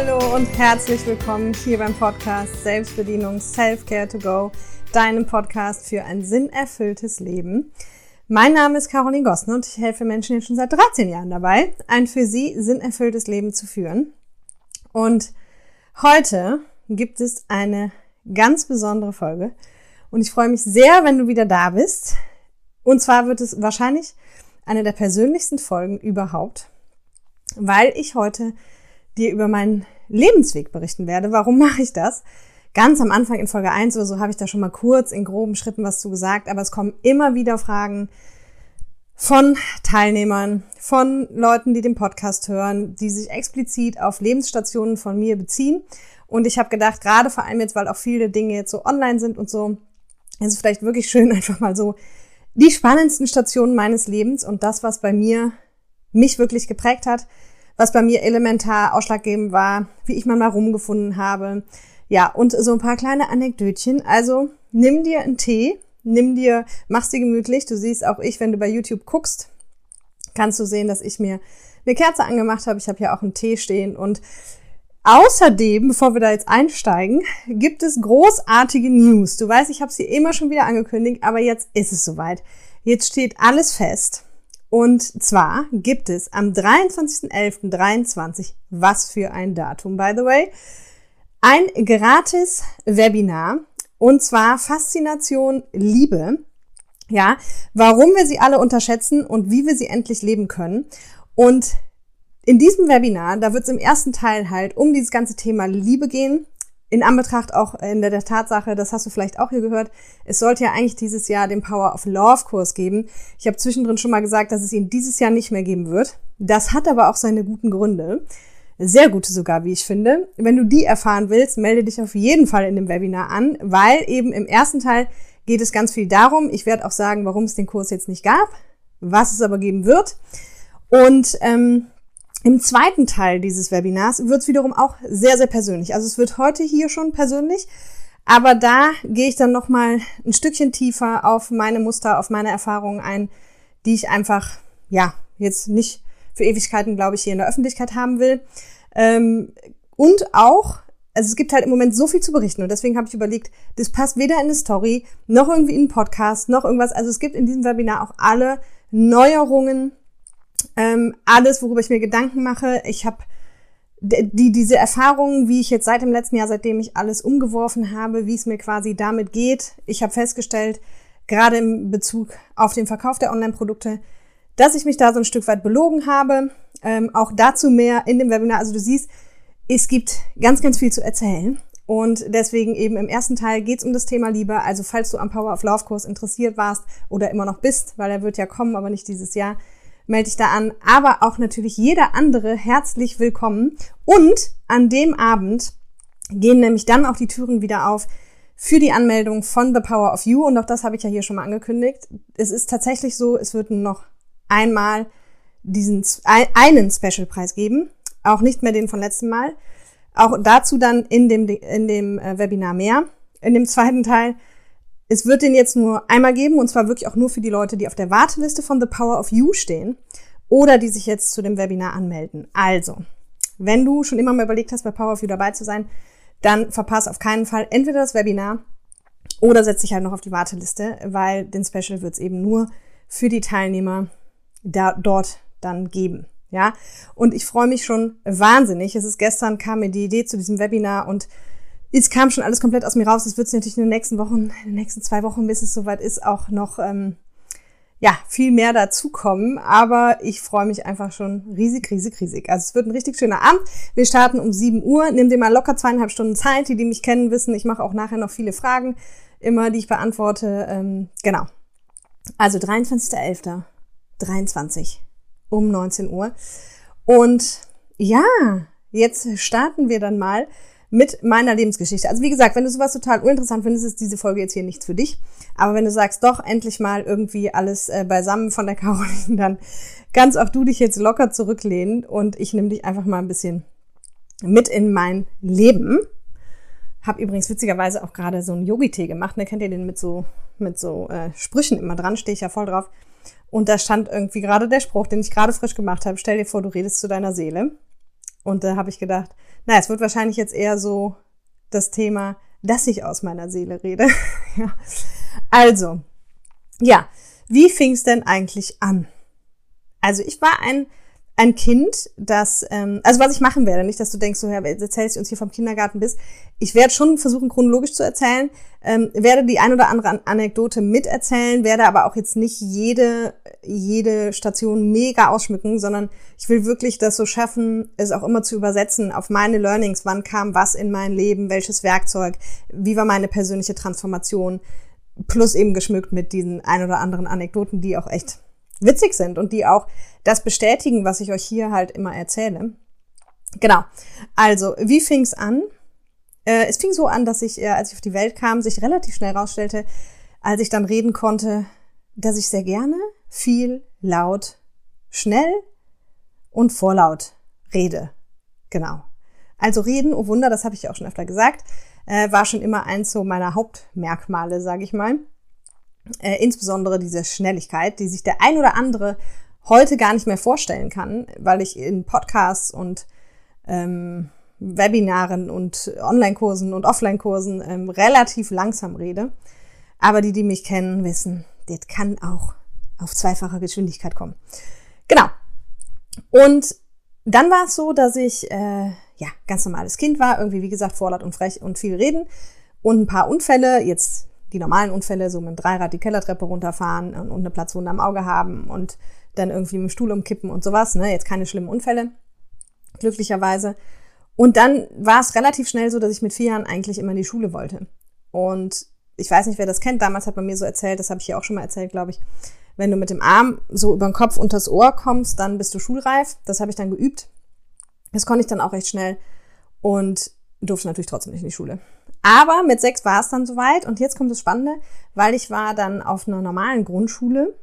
Hallo und herzlich willkommen hier beim Podcast Selbstbedienung Self-Care to Go, deinem Podcast für ein sinnerfülltes Leben. Mein Name ist Caroline Gossen und ich helfe Menschen jetzt schon seit 13 Jahren dabei, ein für sie sinnerfülltes Leben zu führen. Und heute gibt es eine ganz besondere Folge und ich freue mich sehr, wenn du wieder da bist. Und zwar wird es wahrscheinlich eine der persönlichsten Folgen überhaupt, weil ich heute dir über meinen Lebensweg berichten werde. Warum mache ich das? Ganz am Anfang in Folge 1 oder so habe ich da schon mal kurz in groben Schritten was zu gesagt, aber es kommen immer wieder Fragen von Teilnehmern, von Leuten, die den Podcast hören, die sich explizit auf Lebensstationen von mir beziehen. Und ich habe gedacht, gerade vor allem jetzt, weil auch viele Dinge jetzt so online sind und so, ist es vielleicht wirklich schön, einfach mal so die spannendsten Stationen meines Lebens und das, was bei mir mich wirklich geprägt hat, was bei mir elementar ausschlaggebend war, wie ich mal rumgefunden habe. Ja, und so ein paar kleine Anekdötchen. Also nimm dir einen Tee, nimm dir, mach's dir gemütlich. Du siehst auch ich, wenn du bei YouTube guckst, kannst du sehen, dass ich mir eine Kerze angemacht habe. Ich habe hier auch einen Tee stehen und Außerdem, bevor wir da jetzt einsteigen, gibt es großartige News. Du weißt, ich habe sie immer schon wieder angekündigt, aber jetzt ist es soweit. Jetzt steht alles fest. Und zwar gibt es am 23.11.23, was für ein Datum, by the way, ein gratis Webinar und zwar Faszination Liebe. Ja, warum wir sie alle unterschätzen und wie wir sie endlich leben können. Und in diesem Webinar, da wird es im ersten Teil halt um dieses ganze Thema Liebe gehen, in Anbetracht auch in der, der, Tatsache, das hast du vielleicht auch hier gehört, es sollte ja eigentlich dieses Jahr den Power of Love Kurs geben. Ich habe zwischendrin schon mal gesagt, dass es ihn dieses Jahr nicht mehr geben wird. Das hat aber auch seine guten Gründe. Sehr gute sogar, wie ich finde. Wenn du die erfahren willst, melde dich auf jeden Fall in dem Webinar an, weil eben im ersten Teil geht es ganz viel darum. Ich werde auch sagen, warum es den Kurs jetzt nicht gab, was es aber geben wird. Und ähm, im zweiten Teil dieses Webinars wird es wiederum auch sehr, sehr persönlich. Also es wird heute hier schon persönlich, aber da gehe ich dann nochmal ein Stückchen tiefer auf meine Muster, auf meine Erfahrungen ein, die ich einfach, ja, jetzt nicht für Ewigkeiten, glaube ich, hier in der Öffentlichkeit haben will. Ähm, und auch, also es gibt halt im Moment so viel zu berichten und deswegen habe ich überlegt, das passt weder in eine Story, noch irgendwie in einen Podcast, noch irgendwas. Also es gibt in diesem Webinar auch alle Neuerungen, ähm, alles, worüber ich mir Gedanken mache. Ich habe die, diese Erfahrungen, wie ich jetzt seit dem letzten Jahr, seitdem ich alles umgeworfen habe, wie es mir quasi damit geht. Ich habe festgestellt, gerade im Bezug auf den Verkauf der Online-Produkte, dass ich mich da so ein Stück weit belogen habe. Ähm, auch dazu mehr in dem Webinar. Also du siehst, es gibt ganz, ganz viel zu erzählen. Und deswegen eben im ersten Teil geht es um das Thema Liebe. Also falls du am Power of Love Kurs interessiert warst oder immer noch bist, weil er wird ja kommen, aber nicht dieses Jahr, melde dich da an. Aber auch natürlich jeder andere herzlich willkommen. Und an dem Abend gehen nämlich dann auch die Türen wieder auf für die Anmeldung von The Power of You. Und auch das habe ich ja hier schon mal angekündigt. Es ist tatsächlich so, es wird noch einmal diesen einen Special-Preis geben. Auch nicht mehr den von letztem Mal. Auch dazu dann in dem, in dem äh, Webinar mehr. In dem zweiten Teil es wird den jetzt nur einmal geben und zwar wirklich auch nur für die Leute, die auf der Warteliste von The Power of You stehen oder die sich jetzt zu dem Webinar anmelden. Also, wenn du schon immer mal überlegt hast, bei Power of You dabei zu sein, dann verpass auf keinen Fall entweder das Webinar oder setz dich halt noch auf die Warteliste, weil den Special wird es eben nur für die Teilnehmer da, dort dann geben. Ja, und ich freue mich schon wahnsinnig. Es ist gestern kam mir die Idee zu diesem Webinar und es kam schon alles komplett aus mir raus. Es wird natürlich in den nächsten Wochen, in den nächsten zwei Wochen, bis es soweit ist, auch noch ähm, ja viel mehr dazukommen. Aber ich freue mich einfach schon riesig, riesig, riesig. Also es wird ein richtig schöner Abend. Wir starten um 7 Uhr. Nimm dir mal locker zweieinhalb Stunden Zeit. Die, die mich kennen, wissen, ich mache auch nachher noch viele Fragen, immer die ich beantworte. Ähm, genau. Also 23.11. 23 um 19 Uhr. Und ja, jetzt starten wir dann mal mit meiner Lebensgeschichte. Also wie gesagt, wenn du sowas total uninteressant findest, ist diese Folge jetzt hier nichts für dich. Aber wenn du sagst, doch endlich mal irgendwie alles äh, beisammen von der Caroline, dann kannst auch du dich jetzt locker zurücklehnen und ich nehme dich einfach mal ein bisschen mit in mein Leben. Hab übrigens witzigerweise auch gerade so einen Yogi-Tee gemacht. Ne? Kennt ihr den mit so, mit so äh, Sprüchen immer dran? Stehe ich ja voll drauf. Und da stand irgendwie gerade der Spruch, den ich gerade frisch gemacht habe. Stell dir vor, du redest zu deiner Seele. Und da habe ich gedacht, na, es wird wahrscheinlich jetzt eher so das Thema, dass ich aus meiner Seele rede. ja. Also, ja, wie fing es denn eigentlich an? Also ich war ein ein Kind, das, ähm, also was ich machen werde, nicht, dass du denkst, so, ja, erzählst du uns hier vom Kindergarten bist. Ich werde schon versuchen, chronologisch zu erzählen, ähm, werde die ein oder andere Anekdote miterzählen, werde aber auch jetzt nicht jede, jede Station mega ausschmücken, sondern ich will wirklich das so schaffen, es auch immer zu übersetzen auf meine Learnings, wann kam was in mein Leben, welches Werkzeug, wie war meine persönliche Transformation, plus eben geschmückt mit diesen ein oder anderen Anekdoten, die auch echt witzig sind und die auch das bestätigen, was ich euch hier halt immer erzähle. Genau. Also, wie fing es an? Äh, es fing so an, dass ich, äh, als ich auf die Welt kam, sich relativ schnell rausstellte, als ich dann reden konnte, dass ich sehr gerne, viel, laut, schnell und vorlaut rede. Genau. Also reden, oh Wunder, das habe ich auch schon öfter gesagt, äh, war schon immer eins so meiner Hauptmerkmale, sage ich mal. Äh, insbesondere diese Schnelligkeit, die sich der ein oder andere heute gar nicht mehr vorstellen kann, weil ich in Podcasts und ähm, Webinaren und Online-Kursen und Offline-Kursen ähm, relativ langsam rede. Aber die, die mich kennen, wissen, das kann auch auf zweifacher Geschwindigkeit kommen. Genau. Und dann war es so, dass ich äh, ja ganz normales Kind war, irgendwie wie gesagt vorlaut und frech und viel reden und ein paar Unfälle. Jetzt die normalen Unfälle, so mit dem Dreirad die Kellertreppe runterfahren und eine Platzwunde am Auge haben und dann irgendwie mit dem Stuhl umkippen und sowas. Ne? Jetzt keine schlimmen Unfälle, glücklicherweise. Und dann war es relativ schnell so, dass ich mit vier Jahren eigentlich immer in die Schule wollte. Und ich weiß nicht, wer das kennt. Damals hat man mir so erzählt, das habe ich hier auch schon mal erzählt, glaube ich. Wenn du mit dem Arm so über den Kopf unters Ohr kommst, dann bist du schulreif. Das habe ich dann geübt. Das konnte ich dann auch recht schnell und durfte natürlich trotzdem nicht in die Schule. Aber mit sechs war es dann soweit und jetzt kommt das Spannende, weil ich war dann auf einer normalen Grundschule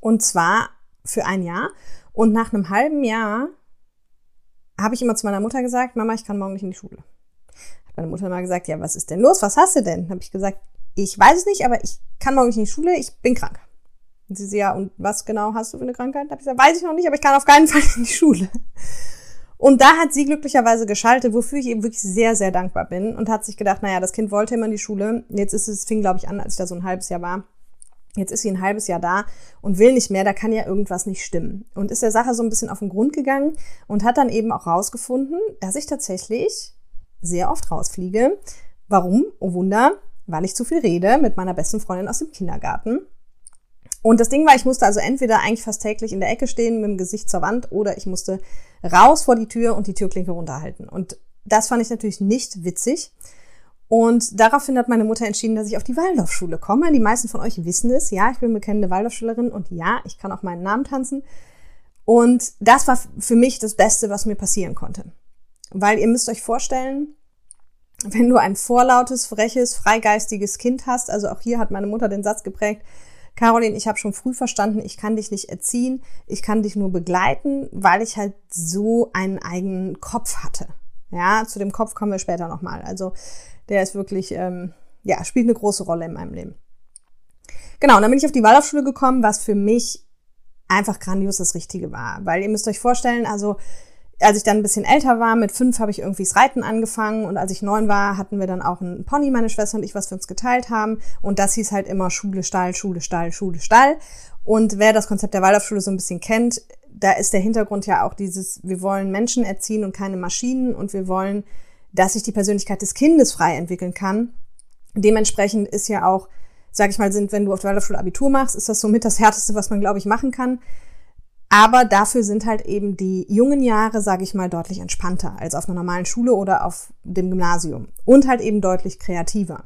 und zwar für ein Jahr und nach einem halben Jahr habe ich immer zu meiner Mutter gesagt, Mama, ich kann morgen nicht in die Schule. Hat meine Mutter immer gesagt, ja, was ist denn los? Was hast du denn? Habe ich gesagt, ich weiß es nicht, aber ich kann morgen nicht in die Schule, ich bin krank. Und sie so, ja, und was genau hast du für eine Krankheit? Habe ich gesagt, weiß ich noch nicht, aber ich kann auf keinen Fall in die Schule. Und da hat sie glücklicherweise geschaltet, wofür ich eben wirklich sehr, sehr dankbar bin und hat sich gedacht, naja, das Kind wollte immer in die Schule. Jetzt ist es, fing glaube ich an, als ich da so ein halbes Jahr war. Jetzt ist sie ein halbes Jahr da und will nicht mehr, da kann ja irgendwas nicht stimmen. Und ist der Sache so ein bisschen auf den Grund gegangen und hat dann eben auch rausgefunden, dass ich tatsächlich sehr oft rausfliege. Warum? Oh Wunder, weil ich zu viel rede mit meiner besten Freundin aus dem Kindergarten. Und das Ding war, ich musste also entweder eigentlich fast täglich in der Ecke stehen mit dem Gesicht zur Wand oder ich musste raus vor die Tür und die Türklinke runterhalten. Und das fand ich natürlich nicht witzig. Und daraufhin hat meine Mutter entschieden, dass ich auf die Waldorfschule komme. Die meisten von euch wissen es. Ja, ich bin bekennende Waldorfschülerin und ja, ich kann auch meinen Namen tanzen. Und das war für mich das Beste, was mir passieren konnte. Weil ihr müsst euch vorstellen, wenn du ein vorlautes, freches, freigeistiges Kind hast, also auch hier hat meine Mutter den Satz geprägt, Caroline, ich habe schon früh verstanden, ich kann dich nicht erziehen, ich kann dich nur begleiten, weil ich halt so einen eigenen Kopf hatte. Ja, zu dem Kopf kommen wir später nochmal. Also der ist wirklich, ähm, ja, spielt eine große Rolle in meinem Leben. Genau, und dann bin ich auf die Waldorfschule gekommen, was für mich einfach grandios das Richtige war. Weil ihr müsst euch vorstellen, also als ich dann ein bisschen älter war, mit fünf habe ich irgendwie das Reiten angefangen und als ich neun war, hatten wir dann auch einen Pony, meine Schwester und ich, was wir uns geteilt haben. Und das hieß halt immer Schule, Stall, Schule, Stall, Schule, Stall. Und wer das Konzept der Waldorfschule so ein bisschen kennt, da ist der Hintergrund ja auch dieses, wir wollen Menschen erziehen und keine Maschinen und wir wollen, dass sich die Persönlichkeit des Kindes frei entwickeln kann. Dementsprechend ist ja auch, sag ich mal, sind, wenn du auf der Waldorfschule Abitur machst, ist das somit das Härteste, was man, glaube ich, machen kann aber dafür sind halt eben die jungen Jahre, sage ich mal, deutlich entspannter als auf einer normalen Schule oder auf dem Gymnasium. Und halt eben deutlich kreativer.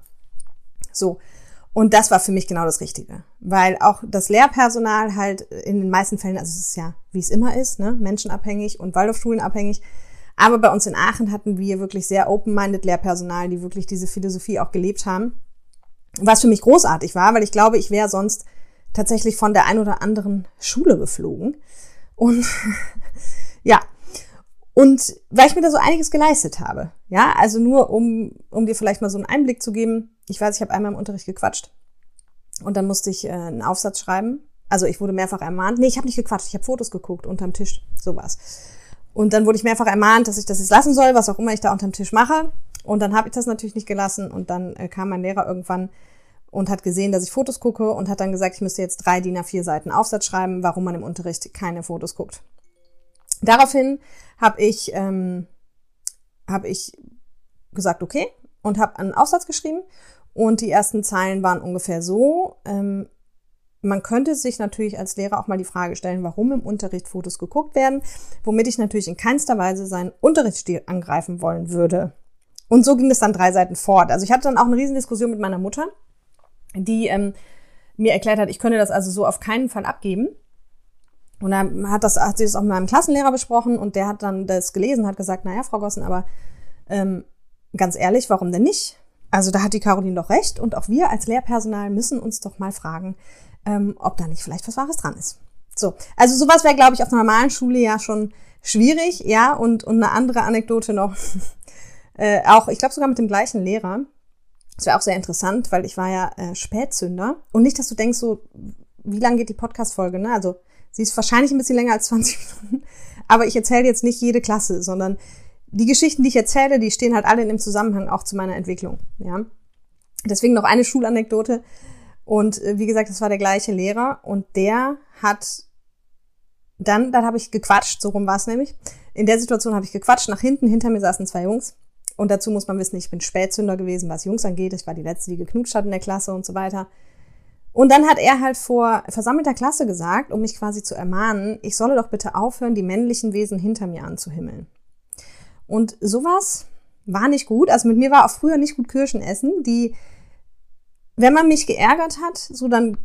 So. Und das war für mich genau das Richtige. Weil auch das Lehrpersonal halt in den meisten Fällen, also es ist ja, wie es immer ist, ne, menschenabhängig und Waldorfschulen abhängig. Aber bei uns in Aachen hatten wir wirklich sehr open-minded Lehrpersonal, die wirklich diese Philosophie auch gelebt haben. Was für mich großartig war, weil ich glaube, ich wäre sonst tatsächlich von der ein oder anderen Schule geflogen. Und ja, und weil ich mir da so einiges geleistet habe. Ja, also nur um, um dir vielleicht mal so einen Einblick zu geben. Ich weiß, ich habe einmal im Unterricht gequatscht und dann musste ich äh, einen Aufsatz schreiben. Also ich wurde mehrfach ermahnt. Nee, ich habe nicht gequatscht, ich habe Fotos geguckt unterm Tisch, sowas. Und dann wurde ich mehrfach ermahnt, dass ich das jetzt lassen soll, was auch immer ich da unterm Tisch mache. Und dann habe ich das natürlich nicht gelassen. Und dann äh, kam mein Lehrer irgendwann und hat gesehen, dass ich Fotos gucke und hat dann gesagt, ich müsste jetzt drei DIN A4 Seiten Aufsatz schreiben, warum man im Unterricht keine Fotos guckt. Daraufhin habe ich, ähm, hab ich gesagt, okay, und habe einen Aufsatz geschrieben. Und die ersten Zeilen waren ungefähr so, ähm, man könnte sich natürlich als Lehrer auch mal die Frage stellen, warum im Unterricht Fotos geguckt werden, womit ich natürlich in keinster Weise seinen Unterrichtsstil angreifen wollen würde. Und so ging es dann drei Seiten fort. Also ich hatte dann auch eine Riesendiskussion mit meiner Mutter, die ähm, mir erklärt hat, ich könne das also so auf keinen Fall abgeben. Und dann hat, das, hat sie das auch mit meinem Klassenlehrer besprochen und der hat dann das gelesen, hat gesagt, naja, Frau Gossen, aber ähm, ganz ehrlich, warum denn nicht? Also da hat die Caroline doch recht und auch wir als Lehrpersonal müssen uns doch mal fragen, ähm, ob da nicht vielleicht was Wahres dran ist. So, also sowas wäre, glaube ich, auf einer normalen Schule ja schon schwierig, ja, und, und eine andere Anekdote noch, äh, auch, ich glaube sogar mit dem gleichen Lehrer. Das wäre auch sehr interessant, weil ich war ja äh, Spätzünder. Und nicht, dass du denkst, so, wie lang geht die Podcast-Folge, ne? Also, sie ist wahrscheinlich ein bisschen länger als 20 Minuten. Aber ich erzähle jetzt nicht jede Klasse, sondern die Geschichten, die ich erzähle, die stehen halt alle in dem Zusammenhang auch zu meiner Entwicklung, ja. Deswegen noch eine Schulanekdote. Und äh, wie gesagt, das war der gleiche Lehrer und der hat dann, dann habe ich gequatscht, so rum war es nämlich. In der Situation habe ich gequatscht, nach hinten, hinter mir saßen zwei Jungs. Und dazu muss man wissen, ich bin Spätzünder gewesen, was Jungs angeht. Ich war die Letzte, die geknutscht hat in der Klasse und so weiter. Und dann hat er halt vor versammelter Klasse gesagt, um mich quasi zu ermahnen, ich solle doch bitte aufhören, die männlichen Wesen hinter mir anzuhimmeln. Und sowas war nicht gut. Also mit mir war auch früher nicht gut Kirschen essen. Die wenn man mich geärgert hat, so dann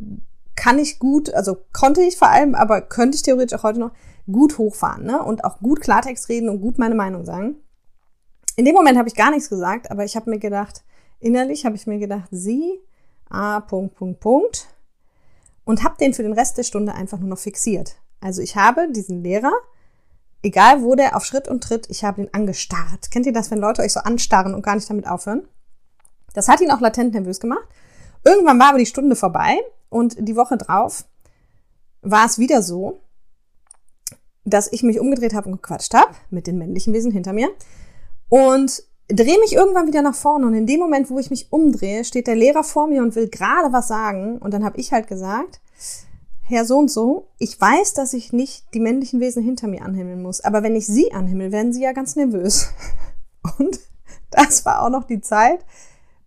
kann ich gut, also konnte ich vor allem, aber könnte ich theoretisch auch heute noch gut hochfahren, ne? Und auch gut Klartext reden und gut meine Meinung sagen. In dem Moment habe ich gar nichts gesagt, aber ich habe mir gedacht, innerlich habe ich mir gedacht, sie, a, Punkt, Punkt, Punkt. Und habe den für den Rest der Stunde einfach nur noch fixiert. Also ich habe diesen Lehrer, egal wo der auf Schritt und Tritt, ich habe ihn angestarrt. Kennt ihr das, wenn Leute euch so anstarren und gar nicht damit aufhören? Das hat ihn auch latent nervös gemacht. Irgendwann war aber die Stunde vorbei und die Woche drauf war es wieder so, dass ich mich umgedreht habe und gequatscht habe mit den männlichen Wesen hinter mir und drehe mich irgendwann wieder nach vorne. Und in dem Moment, wo ich mich umdrehe, steht der Lehrer vor mir und will gerade was sagen. Und dann habe ich halt gesagt, Herr so und so, ich weiß, dass ich nicht die männlichen Wesen hinter mir anhimmeln muss, aber wenn ich sie anhimmel, werden sie ja ganz nervös. Und das war auch noch die Zeit,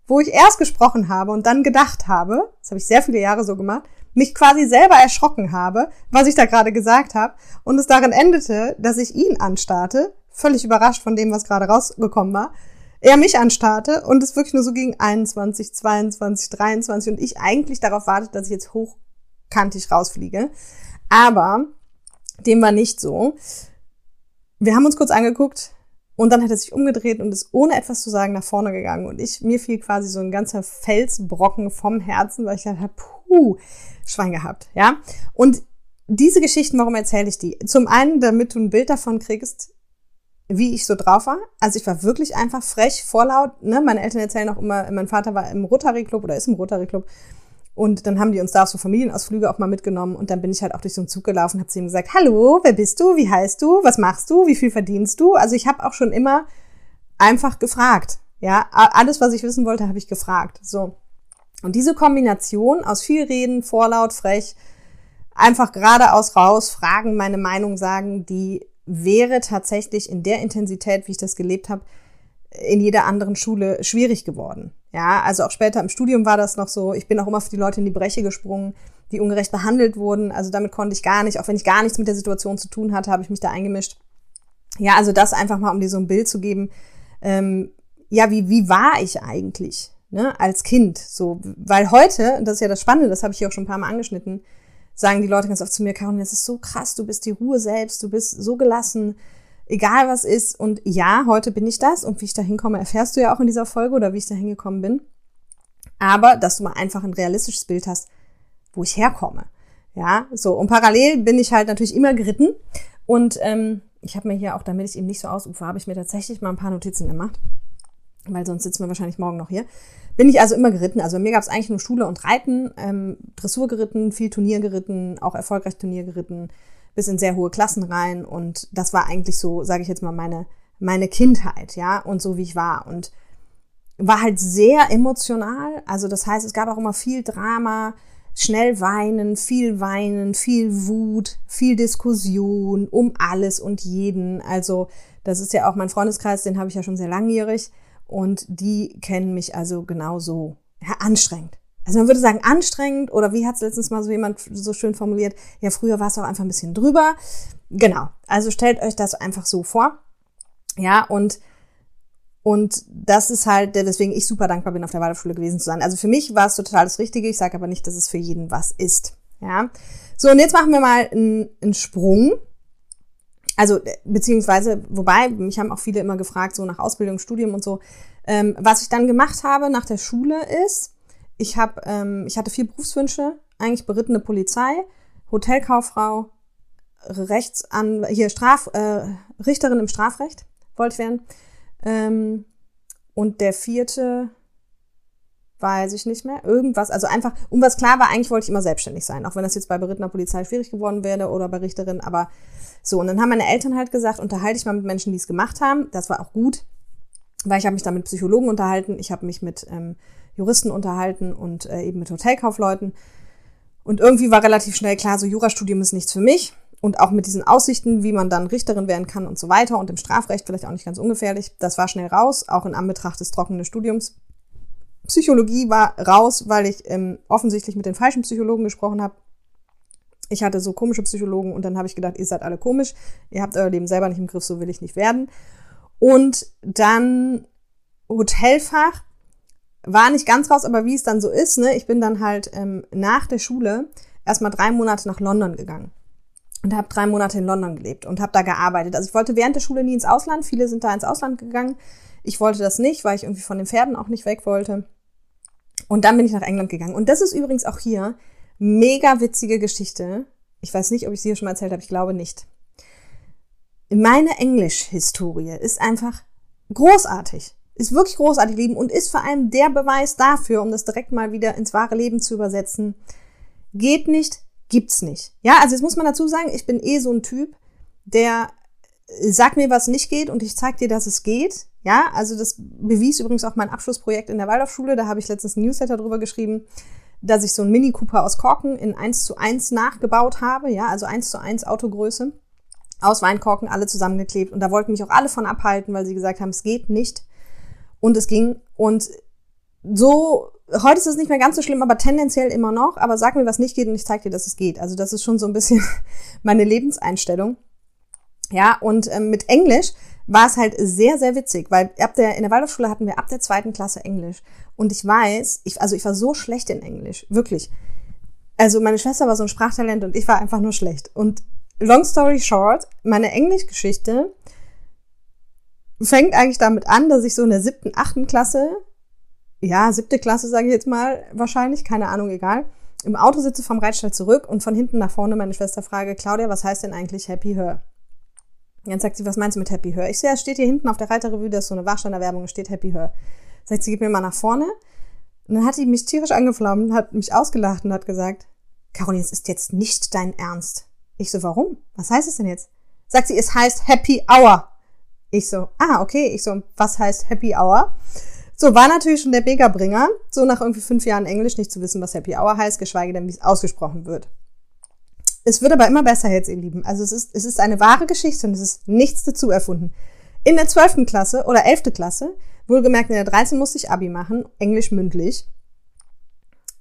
wo ich erst gesprochen habe und dann gedacht habe, das habe ich sehr viele Jahre so gemacht, mich quasi selber erschrocken habe, was ich da gerade gesagt habe, und es darin endete, dass ich ihn anstarrte, völlig überrascht von dem, was gerade rausgekommen war, er mich anstarrte und es wirklich nur so gegen 21, 22, 23 und ich eigentlich darauf wartete, dass ich jetzt hochkantig rausfliege. Aber dem war nicht so. Wir haben uns kurz angeguckt, und dann hat er sich umgedreht und ist ohne etwas zu sagen nach vorne gegangen. Und ich, mir fiel quasi so ein ganzer Felsbrocken vom Herzen, weil ich dachte, puh, Schwein gehabt, ja. Und diese Geschichten, warum erzähle ich die? Zum einen, damit du ein Bild davon kriegst, wie ich so drauf war. Also ich war wirklich einfach frech, vorlaut. Ne? Meine Eltern erzählen auch immer, mein Vater war im Rotary Club oder ist im Rotary Club. Und dann haben die uns da auf so Familienausflüge auch mal mitgenommen und dann bin ich halt auch durch so einen Zug gelaufen, habe zu ihm gesagt, hallo, wer bist du, wie heißt du, was machst du, wie viel verdienst du? Also ich habe auch schon immer einfach gefragt. Ja, alles, was ich wissen wollte, habe ich gefragt. So. Und diese Kombination aus viel Reden, vorlaut, frech, einfach geradeaus raus, fragen, meine Meinung sagen, die wäre tatsächlich in der Intensität, wie ich das gelebt habe, in jeder anderen Schule schwierig geworden. Ja, also auch später im Studium war das noch so. Ich bin auch immer für die Leute in die Breche gesprungen, die ungerecht behandelt wurden. Also damit konnte ich gar nicht, auch wenn ich gar nichts mit der Situation zu tun hatte, habe ich mich da eingemischt. Ja, also das einfach mal, um dir so ein Bild zu geben. Ähm, ja, wie, wie war ich eigentlich ne, als Kind? So, weil heute, das ist ja das Spannende, das habe ich hier auch schon ein paar Mal angeschnitten, sagen die Leute ganz oft zu mir, Caroline, das ist so krass, du bist die Ruhe selbst, du bist so gelassen, egal was ist. Und ja, heute bin ich das und wie ich da hinkomme, erfährst du ja auch in dieser Folge oder wie ich da hingekommen bin. Aber, dass du mal einfach ein realistisches Bild hast, wo ich herkomme. Ja, so. Und parallel bin ich halt natürlich immer geritten. Und ähm, ich habe mir hier auch, damit ich eben nicht so ausufer, habe ich mir tatsächlich mal ein paar Notizen gemacht. Weil sonst sitzen wir wahrscheinlich morgen noch hier. Bin ich also immer geritten. Also bei mir gab es eigentlich nur Schule und Reiten, ähm, Dressur geritten, viel Turnier geritten, auch erfolgreich Turnier geritten, bis in sehr hohe Klassen rein. Und das war eigentlich so, sage ich jetzt mal, meine, meine Kindheit, ja, und so wie ich war. Und war halt sehr emotional. Also das heißt, es gab auch immer viel Drama, schnell weinen, viel weinen, viel Wut, viel Diskussion um alles und jeden. Also das ist ja auch mein Freundeskreis, den habe ich ja schon sehr langjährig und die kennen mich also genauso. Ja, anstrengend. Also man würde sagen anstrengend oder wie hat es letztens mal so jemand so schön formuliert, ja früher war es auch einfach ein bisschen drüber. Genau, also stellt euch das einfach so vor. Ja, und und das ist halt, weswegen ich super dankbar bin, auf der Waldorfschule gewesen zu sein. Also für mich war es total das Richtige. Ich sage aber nicht, dass es für jeden was ist. Ja. So, und jetzt machen wir mal einen, einen Sprung. Also, beziehungsweise, wobei, mich haben auch viele immer gefragt, so nach Ausbildung, Studium und so. Ähm, was ich dann gemacht habe nach der Schule ist, ich habe, ähm, ich hatte vier Berufswünsche, eigentlich berittene Polizei, Hotelkauffrau, Rechtsan, hier Straf, äh, Richterin im Strafrecht wollte ich werden ähm, und der vierte, weiß ich nicht mehr, irgendwas, also einfach, um was klar war, eigentlich wollte ich immer selbstständig sein, auch wenn das jetzt bei berittener Polizei schwierig geworden wäre oder bei Richterin, aber so. Und dann haben meine Eltern halt gesagt, unterhalte ich mal mit Menschen, die es gemacht haben. Das war auch gut, weil ich habe mich da mit Psychologen unterhalten, ich habe mich mit ähm, Juristen unterhalten und äh, eben mit Hotelkaufleuten. Und irgendwie war relativ schnell klar, so Jurastudium ist nichts für mich und auch mit diesen Aussichten, wie man dann Richterin werden kann und so weiter und im Strafrecht vielleicht auch nicht ganz ungefährlich. Das war schnell raus, auch in Anbetracht des trockenen Studiums. Psychologie war raus, weil ich ähm, offensichtlich mit den falschen Psychologen gesprochen habe. Ich hatte so komische Psychologen und dann habe ich gedacht, ihr seid alle komisch, ihr habt euer Leben selber nicht im Griff, so will ich nicht werden. Und dann Hotelfach war nicht ganz raus, aber wie es dann so ist, ne, ich bin dann halt ähm, nach der Schule erstmal drei Monate nach London gegangen und habe drei Monate in London gelebt und habe da gearbeitet. Also ich wollte während der Schule nie ins Ausland. Viele sind da ins Ausland gegangen. Ich wollte das nicht, weil ich irgendwie von den Pferden auch nicht weg wollte. Und dann bin ich nach England gegangen. Und das ist übrigens auch hier mega witzige Geschichte. Ich weiß nicht, ob ich sie hier schon mal erzählt habe. Ich glaube nicht. Meine Englisch-Historie ist einfach großartig. Ist wirklich großartig, lieben und ist vor allem der Beweis dafür, um das direkt mal wieder ins wahre Leben zu übersetzen. Geht nicht gibt's nicht. Ja, also jetzt muss man dazu sagen, ich bin eh so ein Typ, der sagt mir, was nicht geht und ich zeig dir, dass es geht. Ja, also das bewies übrigens auch mein Abschlussprojekt in der Waldorfschule. Da habe ich letztens ein Newsletter drüber geschrieben, dass ich so ein Mini Cooper aus Korken in 1 zu 1 nachgebaut habe. Ja, also 1 zu 1 Autogröße. Aus Weinkorken alle zusammengeklebt. Und da wollten mich auch alle von abhalten, weil sie gesagt haben, es geht nicht. Und es ging. Und so heute ist es nicht mehr ganz so schlimm, aber tendenziell immer noch. Aber sag mir, was nicht geht und ich zeig dir, dass es geht. Also das ist schon so ein bisschen meine Lebenseinstellung. Ja, und ähm, mit Englisch war es halt sehr, sehr witzig, weil ab der, in der Waldorfschule hatten wir ab der zweiten Klasse Englisch. Und ich weiß, ich, also ich war so schlecht in Englisch, wirklich. Also meine Schwester war so ein Sprachtalent und ich war einfach nur schlecht. Und long story short, meine Englischgeschichte fängt eigentlich damit an, dass ich so in der siebten, achten Klasse ja, siebte Klasse, sage ich jetzt mal, wahrscheinlich, keine Ahnung, egal. Im Auto sitze vom Reitstall zurück und von hinten nach vorne meine Schwester frage, Claudia, was heißt denn eigentlich Happy Her? Dann sagt sie, was meinst du mit Happy Her? Ich sehe, es steht hier hinten auf der Reiterrevue, da ist so eine Warsteiner Werbung, steht Happy Her. Sagt sie, gib mir mal nach vorne. Und dann hat die mich tierisch angeflammt, hat mich ausgelacht und hat gesagt, Caroline, es ist jetzt nicht dein Ernst. Ich so, warum? Was heißt es denn jetzt? Sagt sie, es heißt Happy Hour. Ich so, ah, okay. Ich so, was heißt Happy Hour? So, war natürlich schon der Mega-Bringer, so nach irgendwie fünf Jahren Englisch nicht zu wissen, was Happy Hour heißt, geschweige denn, wie es ausgesprochen wird. Es wird aber immer besser jetzt, ihr Lieben. Also es ist, es ist eine wahre Geschichte und es ist nichts dazu erfunden. In der zwölften Klasse oder elfte Klasse, wohlgemerkt in der 13 musste ich Abi machen, Englisch mündlich,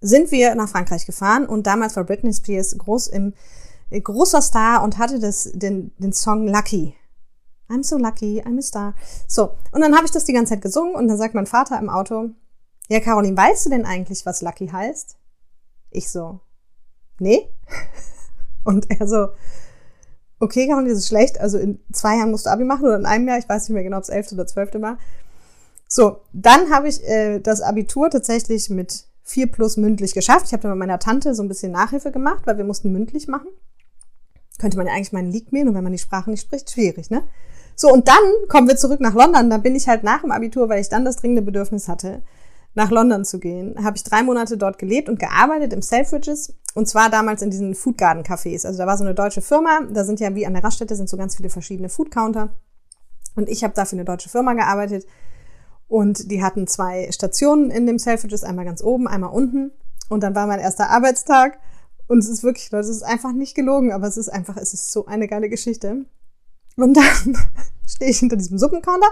sind wir nach Frankreich gefahren und damals war Britney Spears groß im, großer Star und hatte das, den, den Song Lucky. I'm so lucky, I'm a star. So, und dann habe ich das die ganze Zeit gesungen und dann sagt mein Vater im Auto, ja, Caroline, weißt du denn eigentlich, was lucky heißt? Ich so, nee. Und er so, okay, Caroline, das ist schlecht. Also in zwei Jahren musst du Abi machen oder in einem Jahr, ich weiß nicht mehr genau, ob es elfte oder zwölfte war. So, dann habe ich äh, das Abitur tatsächlich mit vier plus mündlich geschafft. Ich habe dann mit meiner Tante so ein bisschen Nachhilfe gemacht, weil wir mussten mündlich machen. Könnte man ja eigentlich meinen Lieg mähen und wenn man die Sprache nicht spricht, schwierig, ne? So, und dann kommen wir zurück nach London. Da bin ich halt nach dem Abitur, weil ich dann das dringende Bedürfnis hatte, nach London zu gehen, habe ich drei Monate dort gelebt und gearbeitet im Selfridges und zwar damals in diesen Food Garden Cafés. Also da war so eine deutsche Firma, da sind ja wie an der Raststätte sind so ganz viele verschiedene Food Counter und ich habe da für eine deutsche Firma gearbeitet und die hatten zwei Stationen in dem Selfridges, einmal ganz oben, einmal unten und dann war mein erster Arbeitstag und es ist wirklich, Leute, es ist einfach nicht gelogen, aber es ist einfach, es ist so eine geile Geschichte. Und dann stehe ich hinter diesem Suppencounter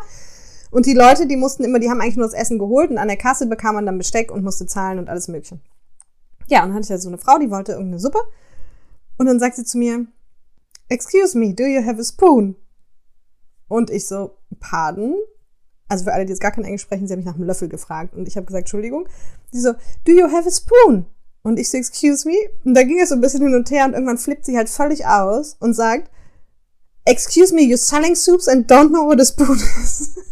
und die Leute, die mussten immer, die haben eigentlich nur das Essen geholt und an der Kasse bekam man dann Besteck und musste zahlen und alles Mögliche. Ja, und dann hatte ich ja so eine Frau, die wollte irgendeine Suppe. Und dann sagt sie zu mir, Excuse me, do you have a spoon? Und ich so, pardon? Also für alle, die jetzt gar kein Englisch sprechen, sie haben mich nach einem Löffel gefragt. Und ich habe gesagt, Entschuldigung. Sie so, do you have a spoon? Und ich so, excuse me? Und da ging es so ein bisschen hin und her und irgendwann flippt sie halt völlig aus und sagt, excuse me, you're selling soups and don't know what a spoon is.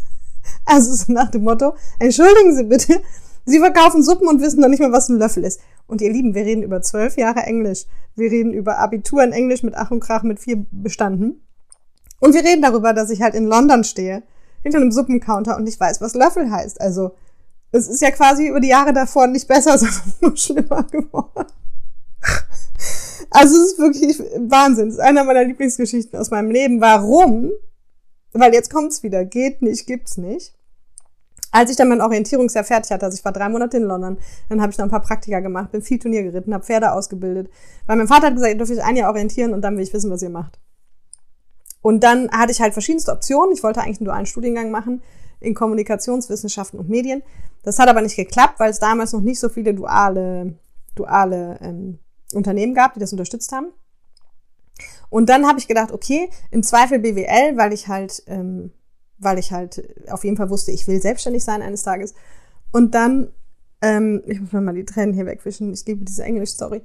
Also so nach dem Motto, entschuldigen Sie bitte, Sie verkaufen Suppen und wissen noch nicht mal, was ein Löffel ist. Und ihr Lieben, wir reden über zwölf Jahre Englisch. Wir reden über Abitur in Englisch mit Ach und Krach mit vier bestanden. Und wir reden darüber, dass ich halt in London stehe, hinter einem Suppencounter und ich weiß, was Löffel heißt. Also, es ist ja quasi über die Jahre davor nicht besser, sondern nur schlimmer geworden. Also, es ist wirklich Wahnsinn. Es ist einer meiner Lieblingsgeschichten aus meinem Leben. Warum? Weil jetzt kommt's wieder. Geht nicht, gibt's nicht. Als ich dann mein Orientierungsjahr fertig hatte, also ich war drei Monate in London, dann habe ich noch ein paar Praktika gemacht, bin viel Turnier geritten, habe Pferde ausgebildet. Weil mein Vater hat gesagt, ihr dürft euch ein Jahr orientieren und dann will ich wissen, was ihr macht. Und dann hatte ich halt verschiedenste Optionen. Ich wollte eigentlich einen dualen Studiengang machen in Kommunikationswissenschaften und Medien. Das hat aber nicht geklappt, weil es damals noch nicht so viele duale, duale ähm, Unternehmen gab, die das unterstützt haben. Und dann habe ich gedacht, okay, im Zweifel BWL, weil ich halt, ähm, weil ich halt auf jeden Fall wusste, ich will selbstständig sein eines Tages. Und dann, ähm, ich muss mal die Tränen hier wegwischen. Ich liebe diese Englisch-Story.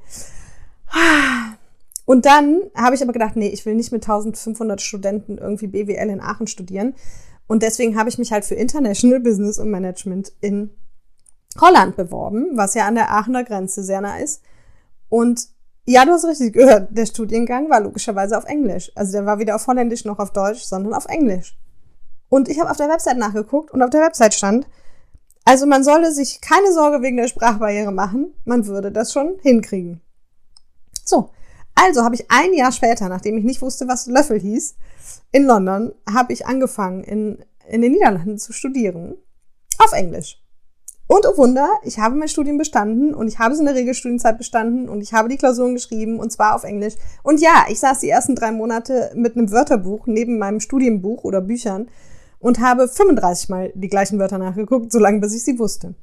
Und dann habe ich aber gedacht, nee, ich will nicht mit 1500 Studenten irgendwie BWL in Aachen studieren. Und deswegen habe ich mich halt für International Business und Management in Holland beworben, was ja an der Aachener Grenze sehr nah ist. Und ja, du hast richtig gehört. Der Studiengang war logischerweise auf Englisch. Also der war weder auf Holländisch noch auf Deutsch, sondern auf Englisch. Und ich habe auf der Website nachgeguckt und auf der Website stand, also man solle sich keine Sorge wegen der Sprachbarriere machen, man würde das schon hinkriegen. So, also habe ich ein Jahr später, nachdem ich nicht wusste, was Löffel hieß, in London, habe ich angefangen, in, in den Niederlanden zu studieren. Auf Englisch. Und oh Wunder, ich habe mein Studium bestanden und ich habe es in der Regelstudienzeit bestanden und ich habe die Klausuren geschrieben und zwar auf Englisch. Und ja, ich saß die ersten drei Monate mit einem Wörterbuch neben meinem Studienbuch oder Büchern und habe 35 Mal die gleichen Wörter nachgeguckt, solange bis ich sie wusste.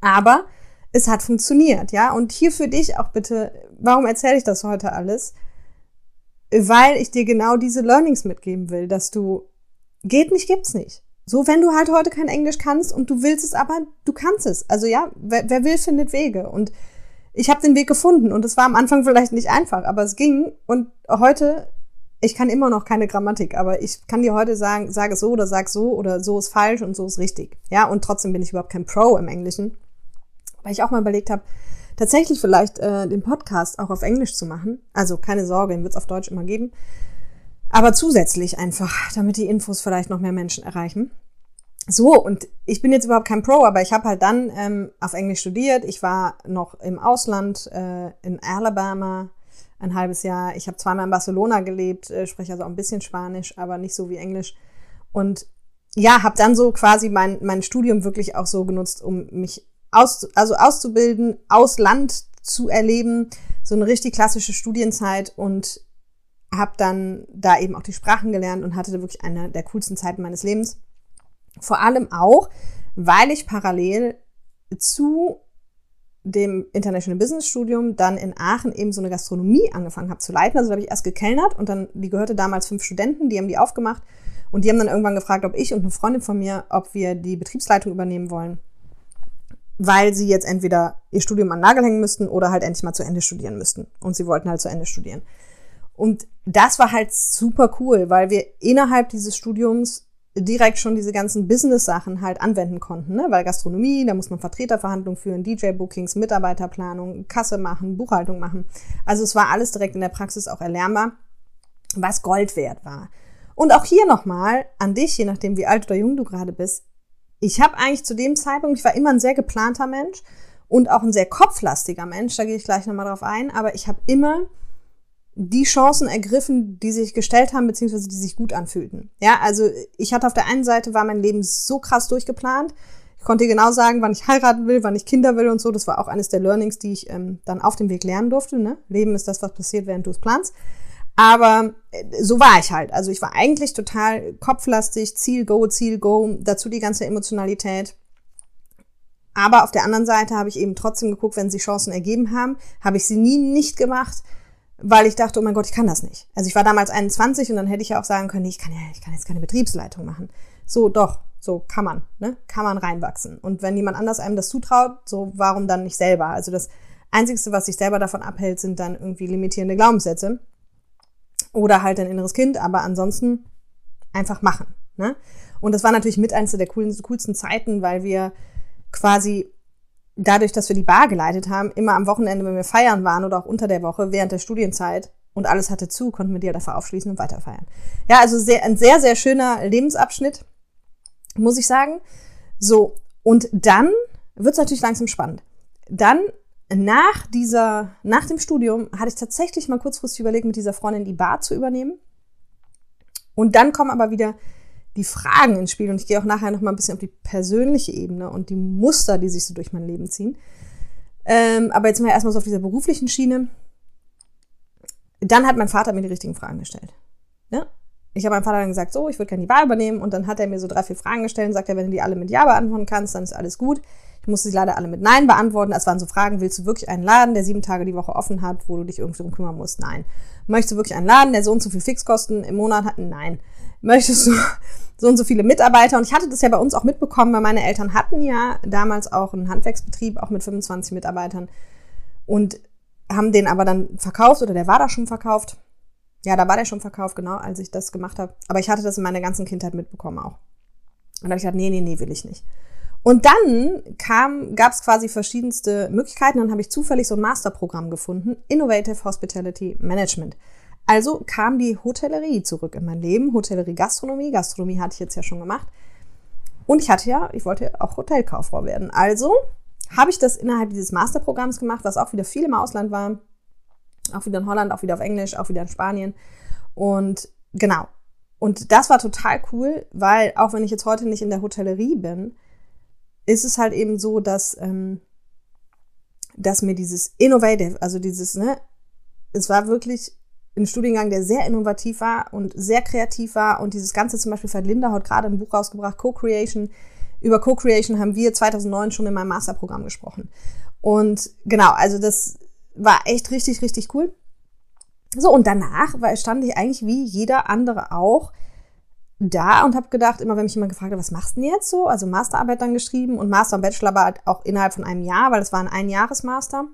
Aber es hat funktioniert, ja. Und hier für dich auch bitte, warum erzähle ich das heute alles? Weil ich dir genau diese Learnings mitgeben will, dass du, geht nicht, gibt's nicht. So, wenn du halt heute kein Englisch kannst und du willst es aber, du kannst es. Also ja, wer, wer will, findet Wege. Und ich habe den Weg gefunden und es war am Anfang vielleicht nicht einfach, aber es ging. Und heute, ich kann immer noch keine Grammatik, aber ich kann dir heute sagen, sag es so oder sag so oder so ist falsch und so ist richtig. Ja, und trotzdem bin ich überhaupt kein Pro im Englischen. Weil ich auch mal überlegt habe, tatsächlich vielleicht äh, den Podcast auch auf Englisch zu machen. Also keine Sorge, den wird es auf Deutsch immer geben. Aber zusätzlich einfach, damit die Infos vielleicht noch mehr Menschen erreichen. So, und ich bin jetzt überhaupt kein Pro, aber ich habe halt dann ähm, auf Englisch studiert. Ich war noch im Ausland, äh, in Alabama, ein halbes Jahr. Ich habe zweimal in Barcelona gelebt, äh, spreche also auch ein bisschen Spanisch, aber nicht so wie Englisch. Und ja, habe dann so quasi mein, mein Studium wirklich auch so genutzt, um mich aus, also auszubilden, aus Land zu erleben. So eine richtig klassische Studienzeit und habe dann da eben auch die Sprachen gelernt und hatte wirklich eine der coolsten Zeiten meines Lebens. Vor allem auch, weil ich parallel zu dem International Business Studium dann in Aachen eben so eine Gastronomie angefangen habe zu leiten. Also da habe ich erst gekellnert und dann, die gehörte damals fünf Studenten, die haben die aufgemacht und die haben dann irgendwann gefragt, ob ich und eine Freundin von mir, ob wir die Betriebsleitung übernehmen wollen, weil sie jetzt entweder ihr Studium an Nagel hängen müssten oder halt endlich mal zu Ende studieren müssten. Und sie wollten halt zu Ende studieren. Und das war halt super cool, weil wir innerhalb dieses Studiums direkt schon diese ganzen Business-Sachen halt anwenden konnten, ne? weil Gastronomie, da muss man Vertreterverhandlungen führen, DJ-Bookings, Mitarbeiterplanung, Kasse machen, Buchhaltung machen. Also es war alles direkt in der Praxis auch erlernbar, was Gold wert war. Und auch hier nochmal an dich, je nachdem wie alt oder jung du gerade bist, ich habe eigentlich zu dem Zeitpunkt, ich war immer ein sehr geplanter Mensch und auch ein sehr kopflastiger Mensch, da gehe ich gleich nochmal drauf ein, aber ich habe immer die Chancen ergriffen, die sich gestellt haben, beziehungsweise die sich gut anfühlten. Ja, also ich hatte auf der einen Seite war mein Leben so krass durchgeplant. Ich konnte genau sagen, wann ich heiraten will, wann ich Kinder will und so. Das war auch eines der Learnings, die ich ähm, dann auf dem Weg lernen durfte. Ne? Leben ist das, was passiert, während du es planst. Aber äh, so war ich halt. Also ich war eigentlich total kopflastig, Ziel, Go, Ziel, Go, dazu die ganze Emotionalität. Aber auf der anderen Seite habe ich eben trotzdem geguckt, wenn sich Chancen ergeben haben, habe ich sie nie nicht gemacht, weil ich dachte, oh mein Gott, ich kann das nicht. Also ich war damals 21 und dann hätte ich ja auch sagen können, ich kann ja, ich kann jetzt keine Betriebsleitung machen. So, doch, so kann man, ne? Kann man reinwachsen. Und wenn jemand anders einem das zutraut, so warum dann nicht selber? Also das Einzigste, was sich selber davon abhält, sind dann irgendwie limitierende Glaubenssätze. Oder halt ein inneres Kind, aber ansonsten einfach machen. Ne? Und das war natürlich mit eines der coolsten Zeiten, weil wir quasi dadurch, dass wir die Bar geleitet haben, immer am Wochenende, wenn wir feiern waren oder auch unter der Woche während der Studienzeit und alles hatte zu, konnten wir die dafür aufschließen und weiter feiern. Ja, also sehr, ein sehr, sehr schöner Lebensabschnitt, muss ich sagen. So, und dann wird es natürlich langsam spannend. Dann nach dieser, nach dem Studium hatte ich tatsächlich mal kurzfristig überlegt, mit dieser Freundin die Bar zu übernehmen. Und dann kommen aber wieder die Fragen ins Spiel und ich gehe auch nachher noch mal ein bisschen auf die persönliche Ebene und die Muster, die sich so durch mein Leben ziehen. Ähm, aber jetzt mal erstmal so auf dieser beruflichen Schiene. Dann hat mein Vater mir die richtigen Fragen gestellt. Ja? Ich habe meinem Vater dann gesagt, so, ich würde gerne die Wahl übernehmen und dann hat er mir so drei, vier Fragen gestellt und sagt wenn du die alle mit Ja beantworten kannst, dann ist alles gut. Ich musste sie leider alle mit Nein beantworten. Es waren so Fragen, willst du wirklich einen Laden, der sieben Tage die Woche offen hat, wo du dich irgendwie drum kümmern musst? Nein. Möchtest du wirklich einen Laden, der so und so viel Fixkosten im Monat hat? Nein möchtest du so und so viele Mitarbeiter? Und ich hatte das ja bei uns auch mitbekommen, weil meine Eltern hatten ja damals auch einen Handwerksbetrieb, auch mit 25 Mitarbeitern und haben den aber dann verkauft oder der war da schon verkauft. Ja, da war der schon verkauft, genau, als ich das gemacht habe. Aber ich hatte das in meiner ganzen Kindheit mitbekommen auch. Und da habe ich gesagt, nee, nee, nee, will ich nicht. Und dann kam, gab es quasi verschiedenste Möglichkeiten. Dann habe ich zufällig so ein Masterprogramm gefunden, Innovative Hospitality Management. Also kam die Hotellerie zurück in mein Leben. Hotellerie, Gastronomie. Gastronomie hatte ich jetzt ja schon gemacht. Und ich hatte ja, ich wollte auch Hotelkauffrau werden. Also habe ich das innerhalb dieses Masterprogramms gemacht, was auch wieder viel im Ausland war. Auch wieder in Holland, auch wieder auf Englisch, auch wieder in Spanien. Und genau. Und das war total cool, weil auch wenn ich jetzt heute nicht in der Hotellerie bin, ist es halt eben so, dass, ähm, dass mir dieses Innovative, also dieses, ne, es war wirklich ein Studiengang, der sehr innovativ war und sehr kreativ war. Und dieses Ganze zum Beispiel, hat Linda hat gerade ein Buch rausgebracht, Co-Creation. Über Co-Creation haben wir 2009 schon in meinem Masterprogramm gesprochen. Und genau, also das war echt richtig, richtig cool. So, und danach stand ich eigentlich wie jeder andere auch da und habe gedacht, immer wenn mich jemand gefragt hat, was machst du denn jetzt so? Also Masterarbeit dann geschrieben und Master und Bachelor war halt auch innerhalb von einem Jahr, weil es war ein Einjahresmaster.